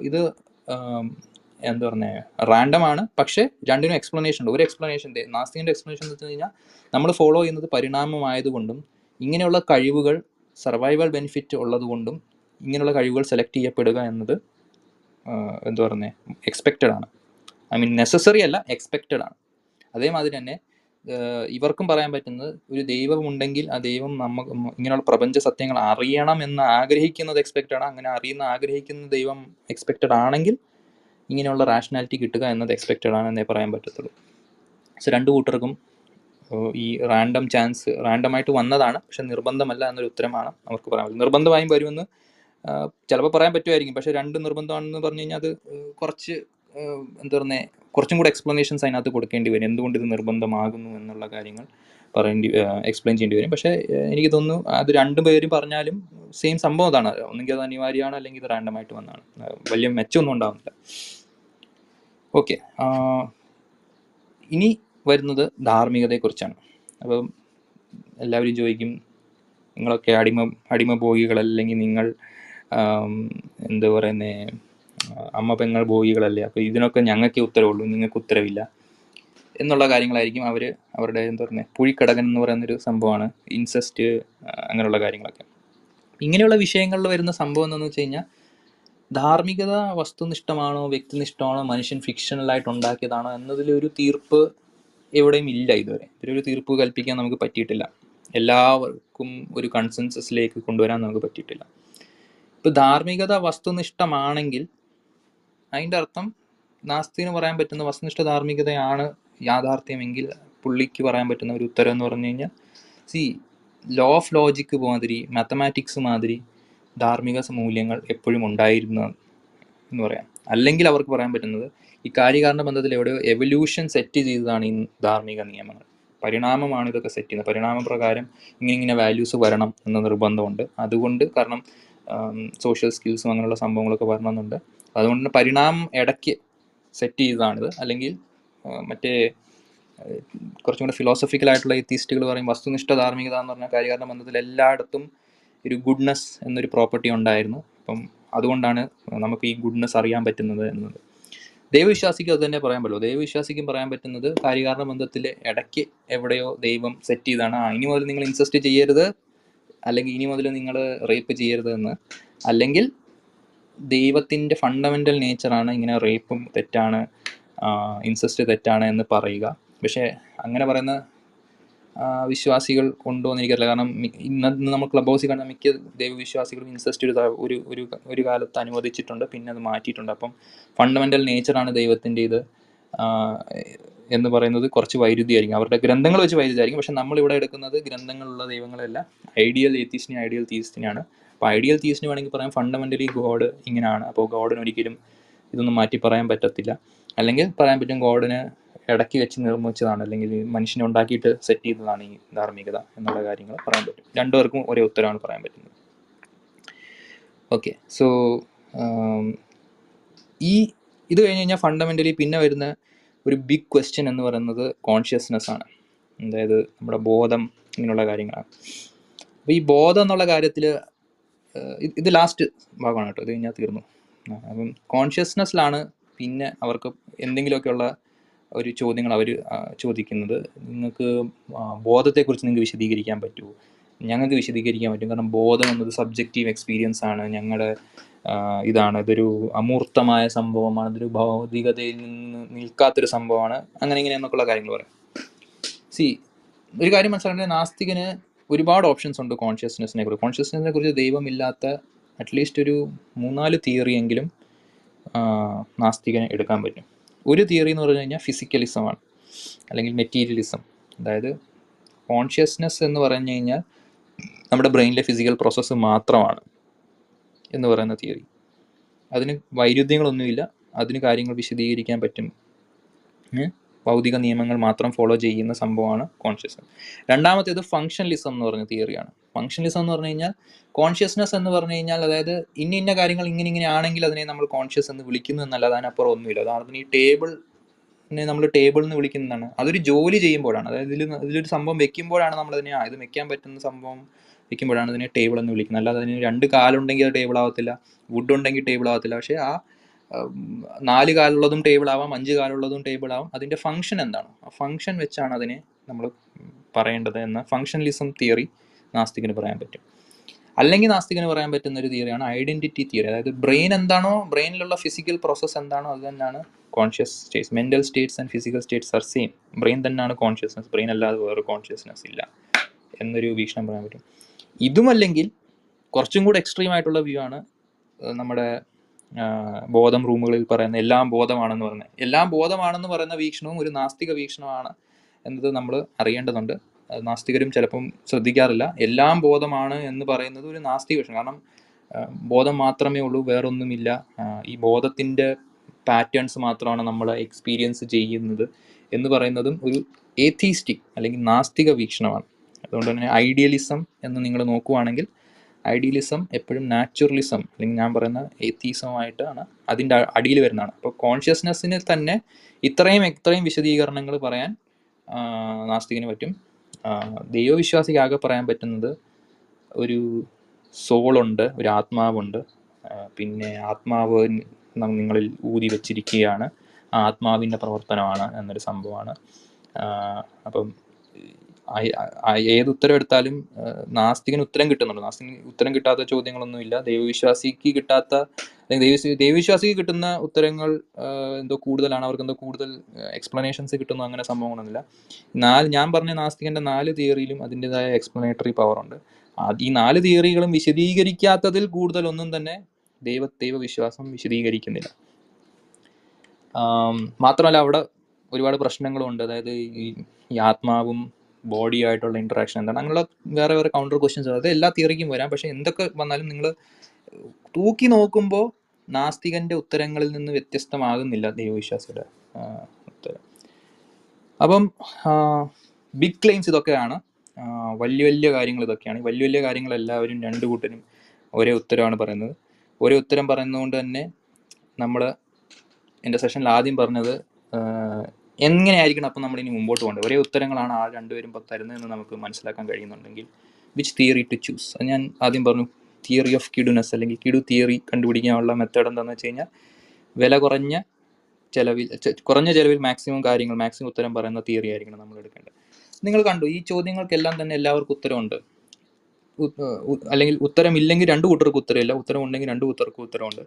[SPEAKER 1] ഇത് എന്താ പറയുക റാൻഡം ആണ്. പക്ഷേ രണ്ടിനും എക്സ്പ്ലനേഷൻ ഉണ്ട്. ഒരു എക്സ്പ്ലനേഷൻ നാസ്തികന്റെ എക്സ്പ്ലനേഷൻ എന്ന് വെച്ച് കഴിഞ്ഞാൽ നമ്മൾ ഫോളോ ചെയ്യുന്നത് പരിണാമമായതുകൊണ്ടും ഇങ്ങനെയുള്ള കഴിവുകൾ സർവൈവൽ ബെനിഫിറ്റ് ഉള്ളതുകൊണ്ടും ഇങ്ങനെയുള്ള കഴിവുകൾ സെലക്ട് ചെയ്യപ്പെടുക എന്നത് എന്താ പറയുന്നത് എക്സ്പെക്റ്റഡ് ആണ്. ഐ മീൻ നെസസറി അല്ല എക്സ്പെക്റ്റഡ് ആണ്. അതേമാതിരി തന്നെ ഇവർക്കും പറയാൻ പറ്റുന്നത് ഒരു ദൈവം ഉണ്ടെങ്കിൽ ആ ദൈവം നമുക്ക് ഇങ്ങനെയുള്ള പ്രപഞ്ച സത്യങ്ങൾ അറിയണം എന്ന് ആഗ്രഹിക്കുന്നത് എക്സ്പെക്റ്റഡ് ആണ്. അങ്ങനെ അറിയുന്ന ആഗ്രഹിക്കുന്ന ദൈവം എക്സ്പെക്റ്റഡ് ആണെങ്കിൽ ഇങ്ങനെയുള്ള റാഷണാലിറ്റി കിട്ടുക എന്നത് എക്സ്പെക്റ്റഡ് ആണെന്നേ പറയാൻ പറ്റത്തുള്ളൂ. സോ രണ്ട് കൂട്ടർക്കും ഈ റാൻഡം ചാൻസ് റാൻഡമായിട്ട് വന്നതാണ്. പക്ഷെ നിർബന്ധമല്ല എന്നൊരു ഉത്തരമാണ് അവർക്ക് പറയാൻ പറ്റും നിർബന്ധമായും വരുമെന്ന് ചിലപ്പോൾ പറയാൻ പറ്റുമായിരിക്കും. പക്ഷെ രണ്ട് നിർബന്ധമാണെന്ന് പറഞ്ഞു കഴിഞ്ഞാൽ അത് കുറച്ച് എന്താ പറയുന്നത് കുറച്ചും കൂടെ എക്സ്പ്ലനേഷൻസ് അതിനകത്ത് കൊടുക്കേണ്ടി വരും. എന്തുകൊണ്ട് ഇത് നിർബന്ധമാകുന്നു എന്നുള്ള കാര്യങ്ങൾ പറയേണ്ടി എക്സ്പ്ലെയിൻ ചെയ്യേണ്ടി വരും. പക്ഷേ എനിക്ക് തോന്നുന്നു അത് രണ്ടു പേരും പറഞ്ഞാലും സെയിം സംഭവം അതാണ്. ഒന്നുകിൽ അത് അനിവാര്യമാണ് അല്ലെങ്കിൽ ഇത് റാൻഡമായിട്ട് വന്നതാണ്. വലിയ മെച്ചമൊന്നും ഉണ്ടാവുന്നില്ല. ഓക്കെ ഇനി വരുന്നത് ധാർമ്മികതയെക്കുറിച്ചാണ്. അപ്പം എല്ലാവരും ചോദിക്കും നിങ്ങളൊക്കെ അടിമ അടിമ ഭോഗികളല്ലെങ്കിൽ നിങ്ങൾ എന്താ പറയുന്നത് അമ്മ പെങ്ങൾ ഭോഗികളല്ലേ അപ്പോൾ ഇതിനൊക്കെ ഞങ്ങൾക്ക് ഉത്തരവുള്ളൂ നിങ്ങൾക്ക് ഉത്തരവില്ല എന്നുള്ള കാര്യങ്ങളായിരിക്കും അവർ അവരുടെ എന്താ പറയുന്നത് പുഴിക്കടകൻ എന്ന് പറയുന്നൊരു സംഭവമാണ് ഇൻസെസ്റ്റ് അങ്ങനെയുള്ള കാര്യങ്ങളൊക്കെ. ഇങ്ങനെയുള്ള വിഷയങ്ങളിൽ വരുന്ന സംഭവം എന്താണെന്ന് വെച്ച് കഴിഞ്ഞാൽ ധാർമ്മികത വസ്തുനിഷ്ഠമാണോ വ്യക്തിനിഷ്ഠമാണോ മനുഷ്യൻ ഫിക്ഷണലായിട്ട് ഉണ്ടാക്കിയതാണോ എന്നതിലൊരു തീർപ്പ് എവിടെയും ഇല്ല ഇതുവരെ. ഇതിലൊരു തീർപ്പ് കൽപ്പിക്കാൻ നമുക്ക് പറ്റിയിട്ടില്ല. എല്ലാവർക്കും ഒരു കൺസെൻസസിലേക്ക് കൊണ്ടുവരാൻ നമുക്ക് പറ്റിയിട്ടില്ല. ഇപ്പൊ ധാർമ്മികത വസ്തുനിഷ്ഠമാണെങ്കിൽ അതിന്റെ അർത്ഥം നാസ്തിന് പറയാൻ പറ്റുന്ന വസ്തുനിഷ്ഠ ധാർമ്മികതയാണ് യാഥാർത്ഥ്യമെങ്കിൽ പുള്ളിക്ക് പറയാൻ പറ്റുന്ന ഒരു ഉത്തരം എന്ന് പറഞ്ഞു കഴിഞ്ഞാൽ സി ലോ ഓഫ് ലോജിക്ക് മാതിരി മാത്തമാറ്റിക്സ് മാതിരി ധാർമ്മിക മൂല്യങ്ങൾ എപ്പോഴും ഉണ്ടായിരുന്ന എന്ന് പറയാം. അല്ലെങ്കിൽ അവർക്ക് പറയാൻ പറ്റുന്നത് ഈ കാര്യകാരണ ബന്ധത്തിൽ എവിടെയോ എവല്യൂഷൻ സെറ്റ് ചെയ്തതാണ് ഈ ധാർമ്മിക നിയമങ്ങൾ. പരിണാമമാണ് ഇതൊക്കെ സെറ്റ് ചെയ്യുന്നത്. പരിണാമ പ്രകാരം ഇങ്ങനെ ഇങ്ങനെ വാല്യൂസ് വരണം എന്ന നിർബന്ധമുണ്ട്. അതുകൊണ്ട് കാരണം സോഷ്യൽ സ്കിൽസും അങ്ങനെയുള്ള സംഭവങ്ങളൊക്കെ വരണമെന്നുണ്ട്. അതുകൊണ്ട് തന്നെ പരിണാമം ഇടയ്ക്ക് സെറ്റ് ചെയ്തതാണിത്. അല്ലെങ്കിൽ മറ്റേ കുറച്ചും കൂടെ ഫിലോസഫിക്കൽ ആയിട്ടുള്ള ഈ തീസ്റ്റുകൾ പറയും വസ്തുനിഷ്ഠ ധാർമ്മികത എന്ന് പറഞ്ഞ കാര്യകാരണ ബന്ധത്തിൽ എല്ലായിടത്തും ഒരു ഗുഡ്നെസ് എന്നൊരു പ്രോപ്പർട്ടി ഉണ്ടായിരുന്നു. അപ്പം അതുകൊണ്ടാണ് നമുക്ക് ഈ ഗുഡ്നെസ് അറിയാൻ പറ്റുന്നത് എന്നത്. ദൈവവിശ്വാസിക്കും അത് തന്നെ പറയാൻ പറ്റുള്ളൂ ദൈവവിശ്വാസിക്കും പറയാൻ പറ്റുന്നത് കാര്യകാരണ ബന്ധത്തിൽ ഇടയ്ക്ക് എവിടെയോ ദൈവം സെറ്റ് ചെയ്താണ്. ആ ഇനി മുതൽ നിങ്ങൾ ഇൻസെസ്റ്റ് ചെയ്യരുത്. അല്ലെങ്കിൽ ഇനി മുതൽ നിങ്ങൾ റേപ്പ് ചെയ്യരുത് എന്ന്. അല്ലെങ്കിൽ ദൈവത്തിന്റെ ഫണ്ടമെന്റൽ നേച്ചറാണ് ഇങ്ങനെ റേപ്പും തെറ്റാണ് ഇൻസെസ്റ്റ് തെറ്റാണ് എന്ന് പറയുക. പക്ഷേ അങ്ങനെ പറയുന്ന വിശ്വാസികൾ ഉണ്ടോ എന്ന് എനിക്കറിയില്ല കാരണം ഇന്ന് ഇന്ന് നമ്മൾ ക്ലബ് ഹൗസിൽ കാണുന്ന മിക്ക ദൈവവിശ്വാസികളും ഇൻസെസ്റ്റ് ഒരു ഒരു ഒരു കാലത്ത് അനുവദിച്ചിട്ടുണ്ട്. പിന്നെ അത് മാറ്റിയിട്ടുണ്ട്. അപ്പം ഫണ്ടമെന്റൽ നേച്ചറാണ് ദൈവത്തിന്റെ ഇത് എന്ന് പറയുന്നത് കുറച്ച് വൈരുദ്ധ്യമായിരിക്കും അവരുടെ ഗ്രന്ഥങ്ങൾ വെച്ച് വൈരുദ്ധ്യമായിരിക്കും. പക്ഷെ നമ്മൾ ഇവിടെ എടുക്കുന്നത് ഗ്രന്ഥങ്ങളുള്ള ദൈവങ്ങളല്ല. ഐഡിയൽ ഏത്തീസ്റ്റിനെ ഐഡിയൽ തീസ്റ്റിനെയാണ് അപ്പോൾ ഐഡിയൽ തീസ്റ്റിന് വേണമെങ്കിൽ പറയാം ഫണ്ടമെന്റലി ഗോഡ് ഇങ്ങനെയാണ് അപ്പോൾ ഗോഡിന് ഒരിക്കലും ഇതൊന്നും മാറ്റി പറയാൻ പറ്റത്തില്ല. അല്ലെങ്കിൽ പറയാൻ പറ്റും ഗോഡിന് ഇടയ്ക്ക് വെച്ച് നിർമ്മിച്ചതാണ്. അല്ലെങ്കിൽ മനുഷ്യനെ ഉണ്ടാക്കിയിട്ട് സെറ്റ് ചെയ്തതാണ് ഈ ധാർമ്മികത എന്നുള്ള കാര്യങ്ങൾ പറയാൻ പറ്റും. രണ്ടുപേർക്കും ഒരേ ഉത്തരമാണ് പറയാൻ പറ്റുന്നത്. ഓക്കെ സോ ഈ ഇത് കഴിഞ്ഞ് കഴിഞ്ഞാൽ ഫണ്ടമെന്റലി പിന്നെ വരുന്ന ഒരു ബിഗ് ക്വസ്റ്റ്യൻ എന്ന് പറയുന്നത് കോൺഷ്യസ്നെസ് ആണ്. അതായത് നമ്മുടെ ബോധം ഇങ്ങനെയുള്ള കാര്യങ്ങളാണ്. അപ്പോൾ ഈ ബോധം എന്നുള്ള കാര്യത്തിൽ ഇത് ലാസ്റ്റ് ഭാഗമാണ് കേട്ടോ. ഇത് കഴിഞ്ഞാൽ തീർന്നു. അപ്പം കോൺഷ്യസ്നെസ്സിലാണ് പിന്നെ അവർക്ക് എന്തെങ്കിലുമൊക്കെയുള്ള ഒരു ചോദ്യങ്ങൾ അവർ ചോദിക്കുന്നത്. നിങ്ങൾക്ക് ബോധത്തെക്കുറിച്ച് നിങ്ങൾക്ക് വിശദീകരിക്കാൻ പറ്റുമോ ഞങ്ങൾക്ക് വിശദീകരിക്കാൻ പറ്റും. കാരണം ബോധം എന്നത് സബ്ജക്റ്റീവ് എക്സ്പീരിയൻസ് ആണ്. ഞങ്ങളുടെ ഇതാണ്. ഇതൊരു അമൂർത്തമായ സംഭവമാണ്. ഇതൊരു ഭൗതികതയിൽ നിന്ന് നിൽക്കാത്തൊരു സംഭവമാണ്. അങ്ങനെ ഇങ്ങനെ എന്നൊക്കെയുള്ള കാര്യങ്ങൾ പറയാം. സി ഒരു കാര്യം മനസ്സിലാക്കേണ്ടത് നാസ്തികന് ഒരുപാട് ഓപ്ഷൻസ് ഉണ്ട് കോൺഷ്യസ്നെസ്സിനെ കുറിച്ച്. കോൺഷ്യസ്നെസ്സിനെ കുറിച്ച് ദൈവമില്ലാത്ത അറ്റ്ലീസ്റ്റ് ഒരു മൂന്നാൽ തിയറിയെങ്കിലും നാസ്തികന് എടുക്കാൻ പറ്റും. ഒരു തിയറി എന്ന് പറഞ്ഞു കഴിഞ്ഞാൽ ഫിസിക്കലിസമാണ് അല്ലെങ്കിൽ മെറ്റീരിയലിസം അതായത് കോൺഷ്യസ്നെസ് എന്ന് പറഞ്ഞു കഴിഞ്ഞാൽ നമ്മുടെ ബ്രെയിനിലെ ഫിസിക്കൽ പ്രോസസ്സ് മാത്രമാണ് എന്ന് പറയുന്ന തിയറി. അതിന് വൈരുദ്ധ്യങ്ങളൊന്നുമില്ല. അതിന് കാര്യങ്ങൾ വിശദീകരിക്കാൻ പറ്റും? ഭൗതിക നിയമങ്ങൾ മാത്രം ഫോളോ ചെയ്യുന്ന സംഭവമാണ് കോൺഷ്യസ്നസ് രണ്ടാമത്തേത് ഫങ്ഷനലിസം എന്ന് പറഞ്ഞ തിയറിയാണ് ഫങ്ഷനലിസം എന്ന് പറഞ്ഞു കഴിഞ്ഞാൽ കോൺഷ്യസ്നസ് എന്ന് പറഞ്ഞു കഴിഞ്ഞാൽ അതായത് ഇന്ന ഇന്ന കാര്യങ്ങൾ ഇങ്ങനെ ഇങ്ങനെ ആണെങ്കിൽ അതിനെ നമ്മൾ കോൺഷ്യസ് എന്ന് വിളിക്കുന്നു എന്നല്ലാതെ അതിനപ്പുറം ഒന്നുമില്ല. അതാണ് ഈ ടേബിൾ നമ്മൾ ടേബിൾ എന്ന് വിളിക്കുന്നതാണ്. അതൊരു ജോലി ചെയ്യുമ്പോഴാണ്. അതായത് ഇതിൽ ഇതിലൊരു സംഭവം വെക്കുമ്പോഴാണ് നമ്മൾ അതിനെ ഇത് വെക്കാൻ പറ്റുന്ന സംഭവം വെക്കുമ്പോഴാണ് അതിനെ ടേബിൾ എന്ന് വിളിക്കുന്നത്. അല്ലാതെ അതിന് രണ്ട് കാലുണ്ടെങ്കിൽ അത് ടേബിൾ ആവത്തില്ല. വുഡ് ഉണ്ടെങ്കിൽ ടേബിൾ ആവത്തില്ല. പക്ഷേ ആ നാല് കാലുള്ളതും ടേബിൾ ആവാം അഞ്ച് കാലുള്ളതും ടേബിൾ ആവാം. അതിന്റെ ഫംഗ്ഷൻ എന്താണ്? ആ ഫംഗ്ഷൻ വെച്ചാണ് അതിനെ നമ്മൾ പറയേണ്ടത് എന്ന ഫങ്ഷണലിസം തിയറി നാസ്തികന് പറയാൻ പറ്റും. അല്ലെങ്കിൽ നാസ്തികന് പറയാൻ പറ്റുന്ന ഒരു തിയറിയാണ് ഐഡന്റിറ്റി തിയറി അതായത് ബ്രെയിൻ എന്താണോ ബ്രെയിനിലുള്ള ഫിസിക്കൽ പ്രോസസ്സ് എന്താണോ അത് തന്നെയാണ് conscious states mental states and physical states are same brain തന്നെയാണ് കോൺഷ്യസ്നസ് ബ്രെയിൻ അല്ലാതെ വേറെ കോൺഷ്യസ്നസ് ഇല്ല എന്നൊരു വീക്ഷണം പറയാൻ പറ്റും. ഇതുമല്ലെങ്കിൽ കുറച്ചും കൂടെ എക്സ്ട്രീം ആയിട്ടുള്ള വ്യൂ ആണ് നമ്മുടെ ബോധം റൂമുകളിൽ പറയുന്ന എല്ലാം ബോധമാണെന്ന് പറയുന്നത് എല്ലാം ബോധമാണെന്ന് പറയുന്ന വീക്ഷണവും ഒരു നാസ്തിക വീക്ഷണമാണ് എന്നത് നമ്മൾ അറിയേണ്ടതുണ്ട്. നാസ്തികരും ചിലപ്പം ശ്രദ്ധിക്കാറില്ല. എല്ലാം ബോധമാണ് എന്ന് പറയുന്നത് ഒരു നാസ്തിക വീക്ഷണം. കാരണം ബോധം മാത്രമേ ഉള്ളൂ വേറൊന്നുമില്ല. ഈ ബോധത്തിന്റെ പാറ്റേൺസ് മാത്രമാണ് നമ്മൾ എക്സ്പീരിയൻസ് ചെയ്യുന്നത് എന്ന് പറയുന്നതും ഒരു ഏത്തീസ്റ്റിക് അല്ലെങ്കിൽ നാസ്തിക വീക്ഷണമാണ്. അതുകൊണ്ട് തന്നെ ഐഡിയലിസം എന്ന് നിങ്ങൾ നോക്കുവാണെങ്കിൽ ഐഡിയലിസം എപ്പോഴും നാച്ചുറലിസം അല്ലെങ്കിൽ ഞാൻ പറയുന്ന എത്തീസമായിട്ടാണ് അതിന്റെ അടിയിൽ വരുന്നതാണ്. അപ്പോൾ കോൺഷ്യസ്നെസ്സിന് തന്നെ ഇത്രയും ഇത്രയും വിശദീകരണങ്ങൾ പറയാൻ നാസ്തികന് പറ്റും. ദൈവവിശ്വാസിക്കാകെ പറയാൻ പറ്റുന്നത് ഒരു സോളുണ്ട് ഒരു ആത്മാവുണ്ട്. പിന്നെ ആത്മാവ് നിങ്ങളിൽ ഊതി വച്ചിരിക്കുകയാണ്. ആത്മാവിന്റെ പ്രവർത്തനമാണ് എന്നൊരു സംഭവമാണ്. അപ്പം ഏത് ഉത്തരം എടുത്താലും നാസ്തികന് ഉത്തരം കിട്ടുന്നുണ്ട്. നാസ്തികന് ഉത്തരം കിട്ടാത്ത ചോദ്യങ്ങളൊന്നുമില്ല ദൈവവിശ്വാസിക്ക് കിട്ടാത്ത അല്ലെങ്കിൽ ദൈവ ദൈവവിശ്വാസിക്ക് കിട്ടുന്ന ഉത്തരങ്ങൾ എന്തോ കൂടുതലാണ്. അവർക്ക് എന്തോ കൂടുതൽ എക്സ്പ്ലനേഷൻസ് കിട്ടുന്നു. അങ്ങനെ സംഭവങ്ങളൊന്നുമില്ല. നാല് ഞാൻ പറഞ്ഞ നാസ്തികന്റെ നാല് തിയറിയിലും അതിന്റെതായ എക്സ്പ്ലനേറ്ററി പവർ ഉണ്ട്. ഈ നാല് തിയറികളും വിശദീകരിക്കാത്തതിൽ കൂടുതലൊന്നും തന്നെ ദൈവ ദൈവവിശ്വാസം വിശദീകരിക്കുന്നില്ല. മാത്രമല്ല അവിടെ ഒരുപാട് പ്രശ്നങ്ങളും ഉണ്ട് അതായത് ഈ ആത്മാവും ബോഡിയായിട്ടുള്ള ഇൻട്രാക്ഷൻ എന്താണ്? അങ്ങനെയുള്ള വേറെ വേറെ കൗണ്ടർ ക്വസ്റ്റ്യൻസ് അത് എല്ലാ തിയറിക്കും വരാം. പക്ഷെ എന്തൊക്കെ വന്നാലും നിങ്ങൾ തൂക്കി നോക്കുമ്പോൾ നാസ്തികന്റെ ഉത്തരങ്ങളിൽ നിന്ന് വ്യത്യസ്തമാകുന്നില്ല ദൈവവിശ്വാസിയുടെ ഉത്തരം. അപ്പം ബിഗ് ക്ലെയിംസ് ഇതൊക്കെയാണ്. വലിയ വലിയ കാര്യങ്ങൾ ഇതൊക്കെയാണ്. വലിയ വലിയ കാര്യങ്ങൾ എല്ലാവരും രണ്ട് കൂട്ടരും ഒരേ ഉത്തരമാണ് പറയുന്നത്. ഒരേ ഉത്തരം പറയുന്നതുകൊണ്ട് തന്നെ നമ്മൾ എന്റെ സെഷനിൽ ആദ്യം പറഞ്ഞത് എങ്ങനെയായിരിക്കണം അപ്പം നമ്മൾ ഇനി മുമ്പോട്ട് പോകേണ്ടത്? ഒരേ ഉത്തരങ്ങളാണ് ആ രണ്ടുപേരും തരുന്നത് എന്ന് നമുക്ക് മനസ്സിലാക്കാൻ കഴിയുന്നുണ്ടെങ്കിൽ വിച്ച് തിയറി ടു ചൂസ് ഞാൻ ആദ്യം പറഞ്ഞു തിയറി ഓഫ് കിഡുനെസ് അല്ലെങ്കിൽ കിഡു തിയറി കണ്ടുപിടിക്കാനുള്ള മെത്തേഡ് എന്താണെന്ന് വെച്ച് കഴിഞ്ഞാൽ വില കുറഞ്ഞ ചിലവിൽ കുറഞ്ഞ ചിലവിൽ മാക്സിമം കാര്യങ്ങൾ മാക്സിമം ഉത്തരം പറയുന്ന തിയറി ആയിരിക്കണം നമ്മൾ എടുക്കേണ്ടത്. നിങ്ങൾ കണ്ടു ഈ ചോദ്യങ്ങൾക്കെല്ലാം തന്നെ എല്ലാവർക്കും ഉത്തരമുണ്ട്. അല്ലെങ്കിൽ ഉത്തരം ഇല്ലെങ്കിൽ രണ്ട് കൂട്ടർക്കും ഉത്തരമില്ല. ഉത്തരം ഉണ്ടെങ്കിൽ രണ്ട് കൂട്ടർക്കും ഉത്തരമുണ്ട്.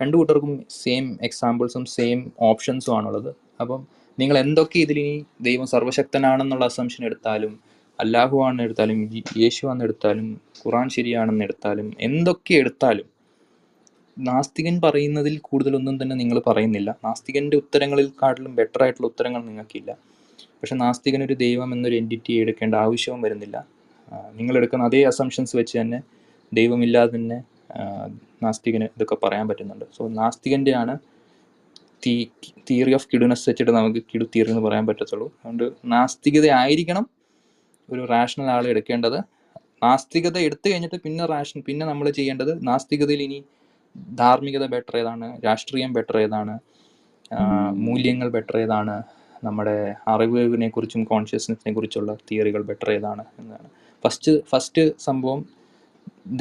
[SPEAKER 1] രണ്ട് കൂട്ടർക്കും സെയിം എക്സാമ്പിൾസും സെയിം ഓപ്ഷൻസും ആണുള്ളത്. അപ്പം നിങ്ങൾ എന്തൊക്കെ ഇതിലിനി ദൈവം സർവശക്തനാണെന്നുള്ള അസംഷൻ എടുത്താലും അല്ലാഹു ആണെന്ന് എടുത്താലും യേശു ആണെന്ന് എടുത്താലും ഖുറാൻ ശരിയാണെന്ന് എടുത്താലും എന്തൊക്കെ എടുത്താലും നാസ്തികൻ പറയുന്നതിൽ കൂടുതലൊന്നും തന്നെ നിങ്ങൾ പറയുന്നില്ല. നാസ്തികന്റെ ഉത്തരങ്ങളിൽ കാട്ടിലും ബെറ്റർ ആയിട്ടുള്ള ഉത്തരങ്ങൾ നിങ്ങൾക്കില്ല. പക്ഷെ നാസ്തികൻ ഒരു ദൈവം എന്നൊരു എന്റിറ്റി എടുക്കേണ്ട ആവശ്യവും വരുന്നില്ല. എടുക്കുന്ന അതേ അസംഷൻസ് വെച്ച് തന്നെ ദൈവമില്ലാതെ തന്നെ നാസ്തികന് ഇതൊക്കെ പറയാൻ പറ്റുന്നുണ്ട്. സോ നാസ്തികന്റെ ആണ് തീ തിയറി ഓഫ് കിഡുനസ് വെച്ചിട്ട് നമുക്ക് കിടു തിയറി എന്ന് പറയാൻ പറ്റത്തുള്ളൂ. അതുകൊണ്ട് നാസ്തികത ആയിരിക്കണം ഒരു റാഷണൽ ആൾ എടുക്കേണ്ടത്. നാസ്തികത എടുത്തു കഴിഞ്ഞിട്ട് പിന്നെ റാഷൻ പിന്നെ നമ്മൾ ചെയ്യേണ്ടത് നാസ്തികതയിൽ ഇനി ധാർമ്മികത ബെറ്റർ ഏതാണ് രാഷ്ട്രീയം ബെറ്റർ ഏതാണ് മൂല്യങ്ങൾ ബെറ്റർ ഏതാണ് നമ്മുടെ അറിവിനെ കുറിച്ചും കോൺഷ്യസ്നെസ്സിനെ കുറിച്ചുള്ള തിയറികൾ ബെറ്റർ ഏതാണ് എന്നാണ്. ഫസ്റ്റ് ഫസ്റ്റ് സംഭവം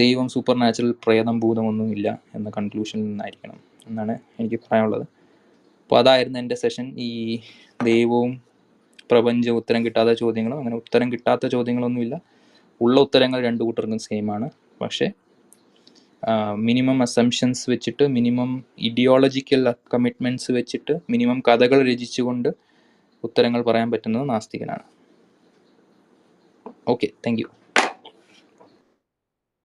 [SPEAKER 1] ദൈവം സൂപ്പർ നാച്ചുറൽ പ്രേതം ഭൂതമൊന്നും ഇല്ല എന്ന കൺക്ലൂഷനിൽ നിന്നായിരിക്കണം എന്നാണ് എനിക്ക് പറയാനുള്ളത്. അപ്പോൾ അതായിരുന്നു എന്റെ സെഷൻ ഈ ദൈവവും പ്രപഞ്ചവും ഉത്തരം കിട്ടാത്ത ചോദ്യങ്ങളും അങ്ങനെ ഉത്തരം കിട്ടാത്ത ചോദ്യങ്ങളൊന്നുമില്ല ഉള്ള ഉത്തരങ്ങൾ രണ്ടു കൂട്ടർക്കും സെയിം ആണ്. പക്ഷേ മിനിമം അസംഷൻസ് വെച്ചിട്ട് മിനിമം ഇഡിയോളജിക്കൽ കമ്മിറ്റ്മെന്റ്സ് വെച്ചിട്ട് മിനിമം കഥകൾ രചിച്ചുകൊണ്ട് ഉത്തരങ്ങൾ പറയാൻ പറ്റുന്നത് നാസ്തികനാണ്. Okay thank you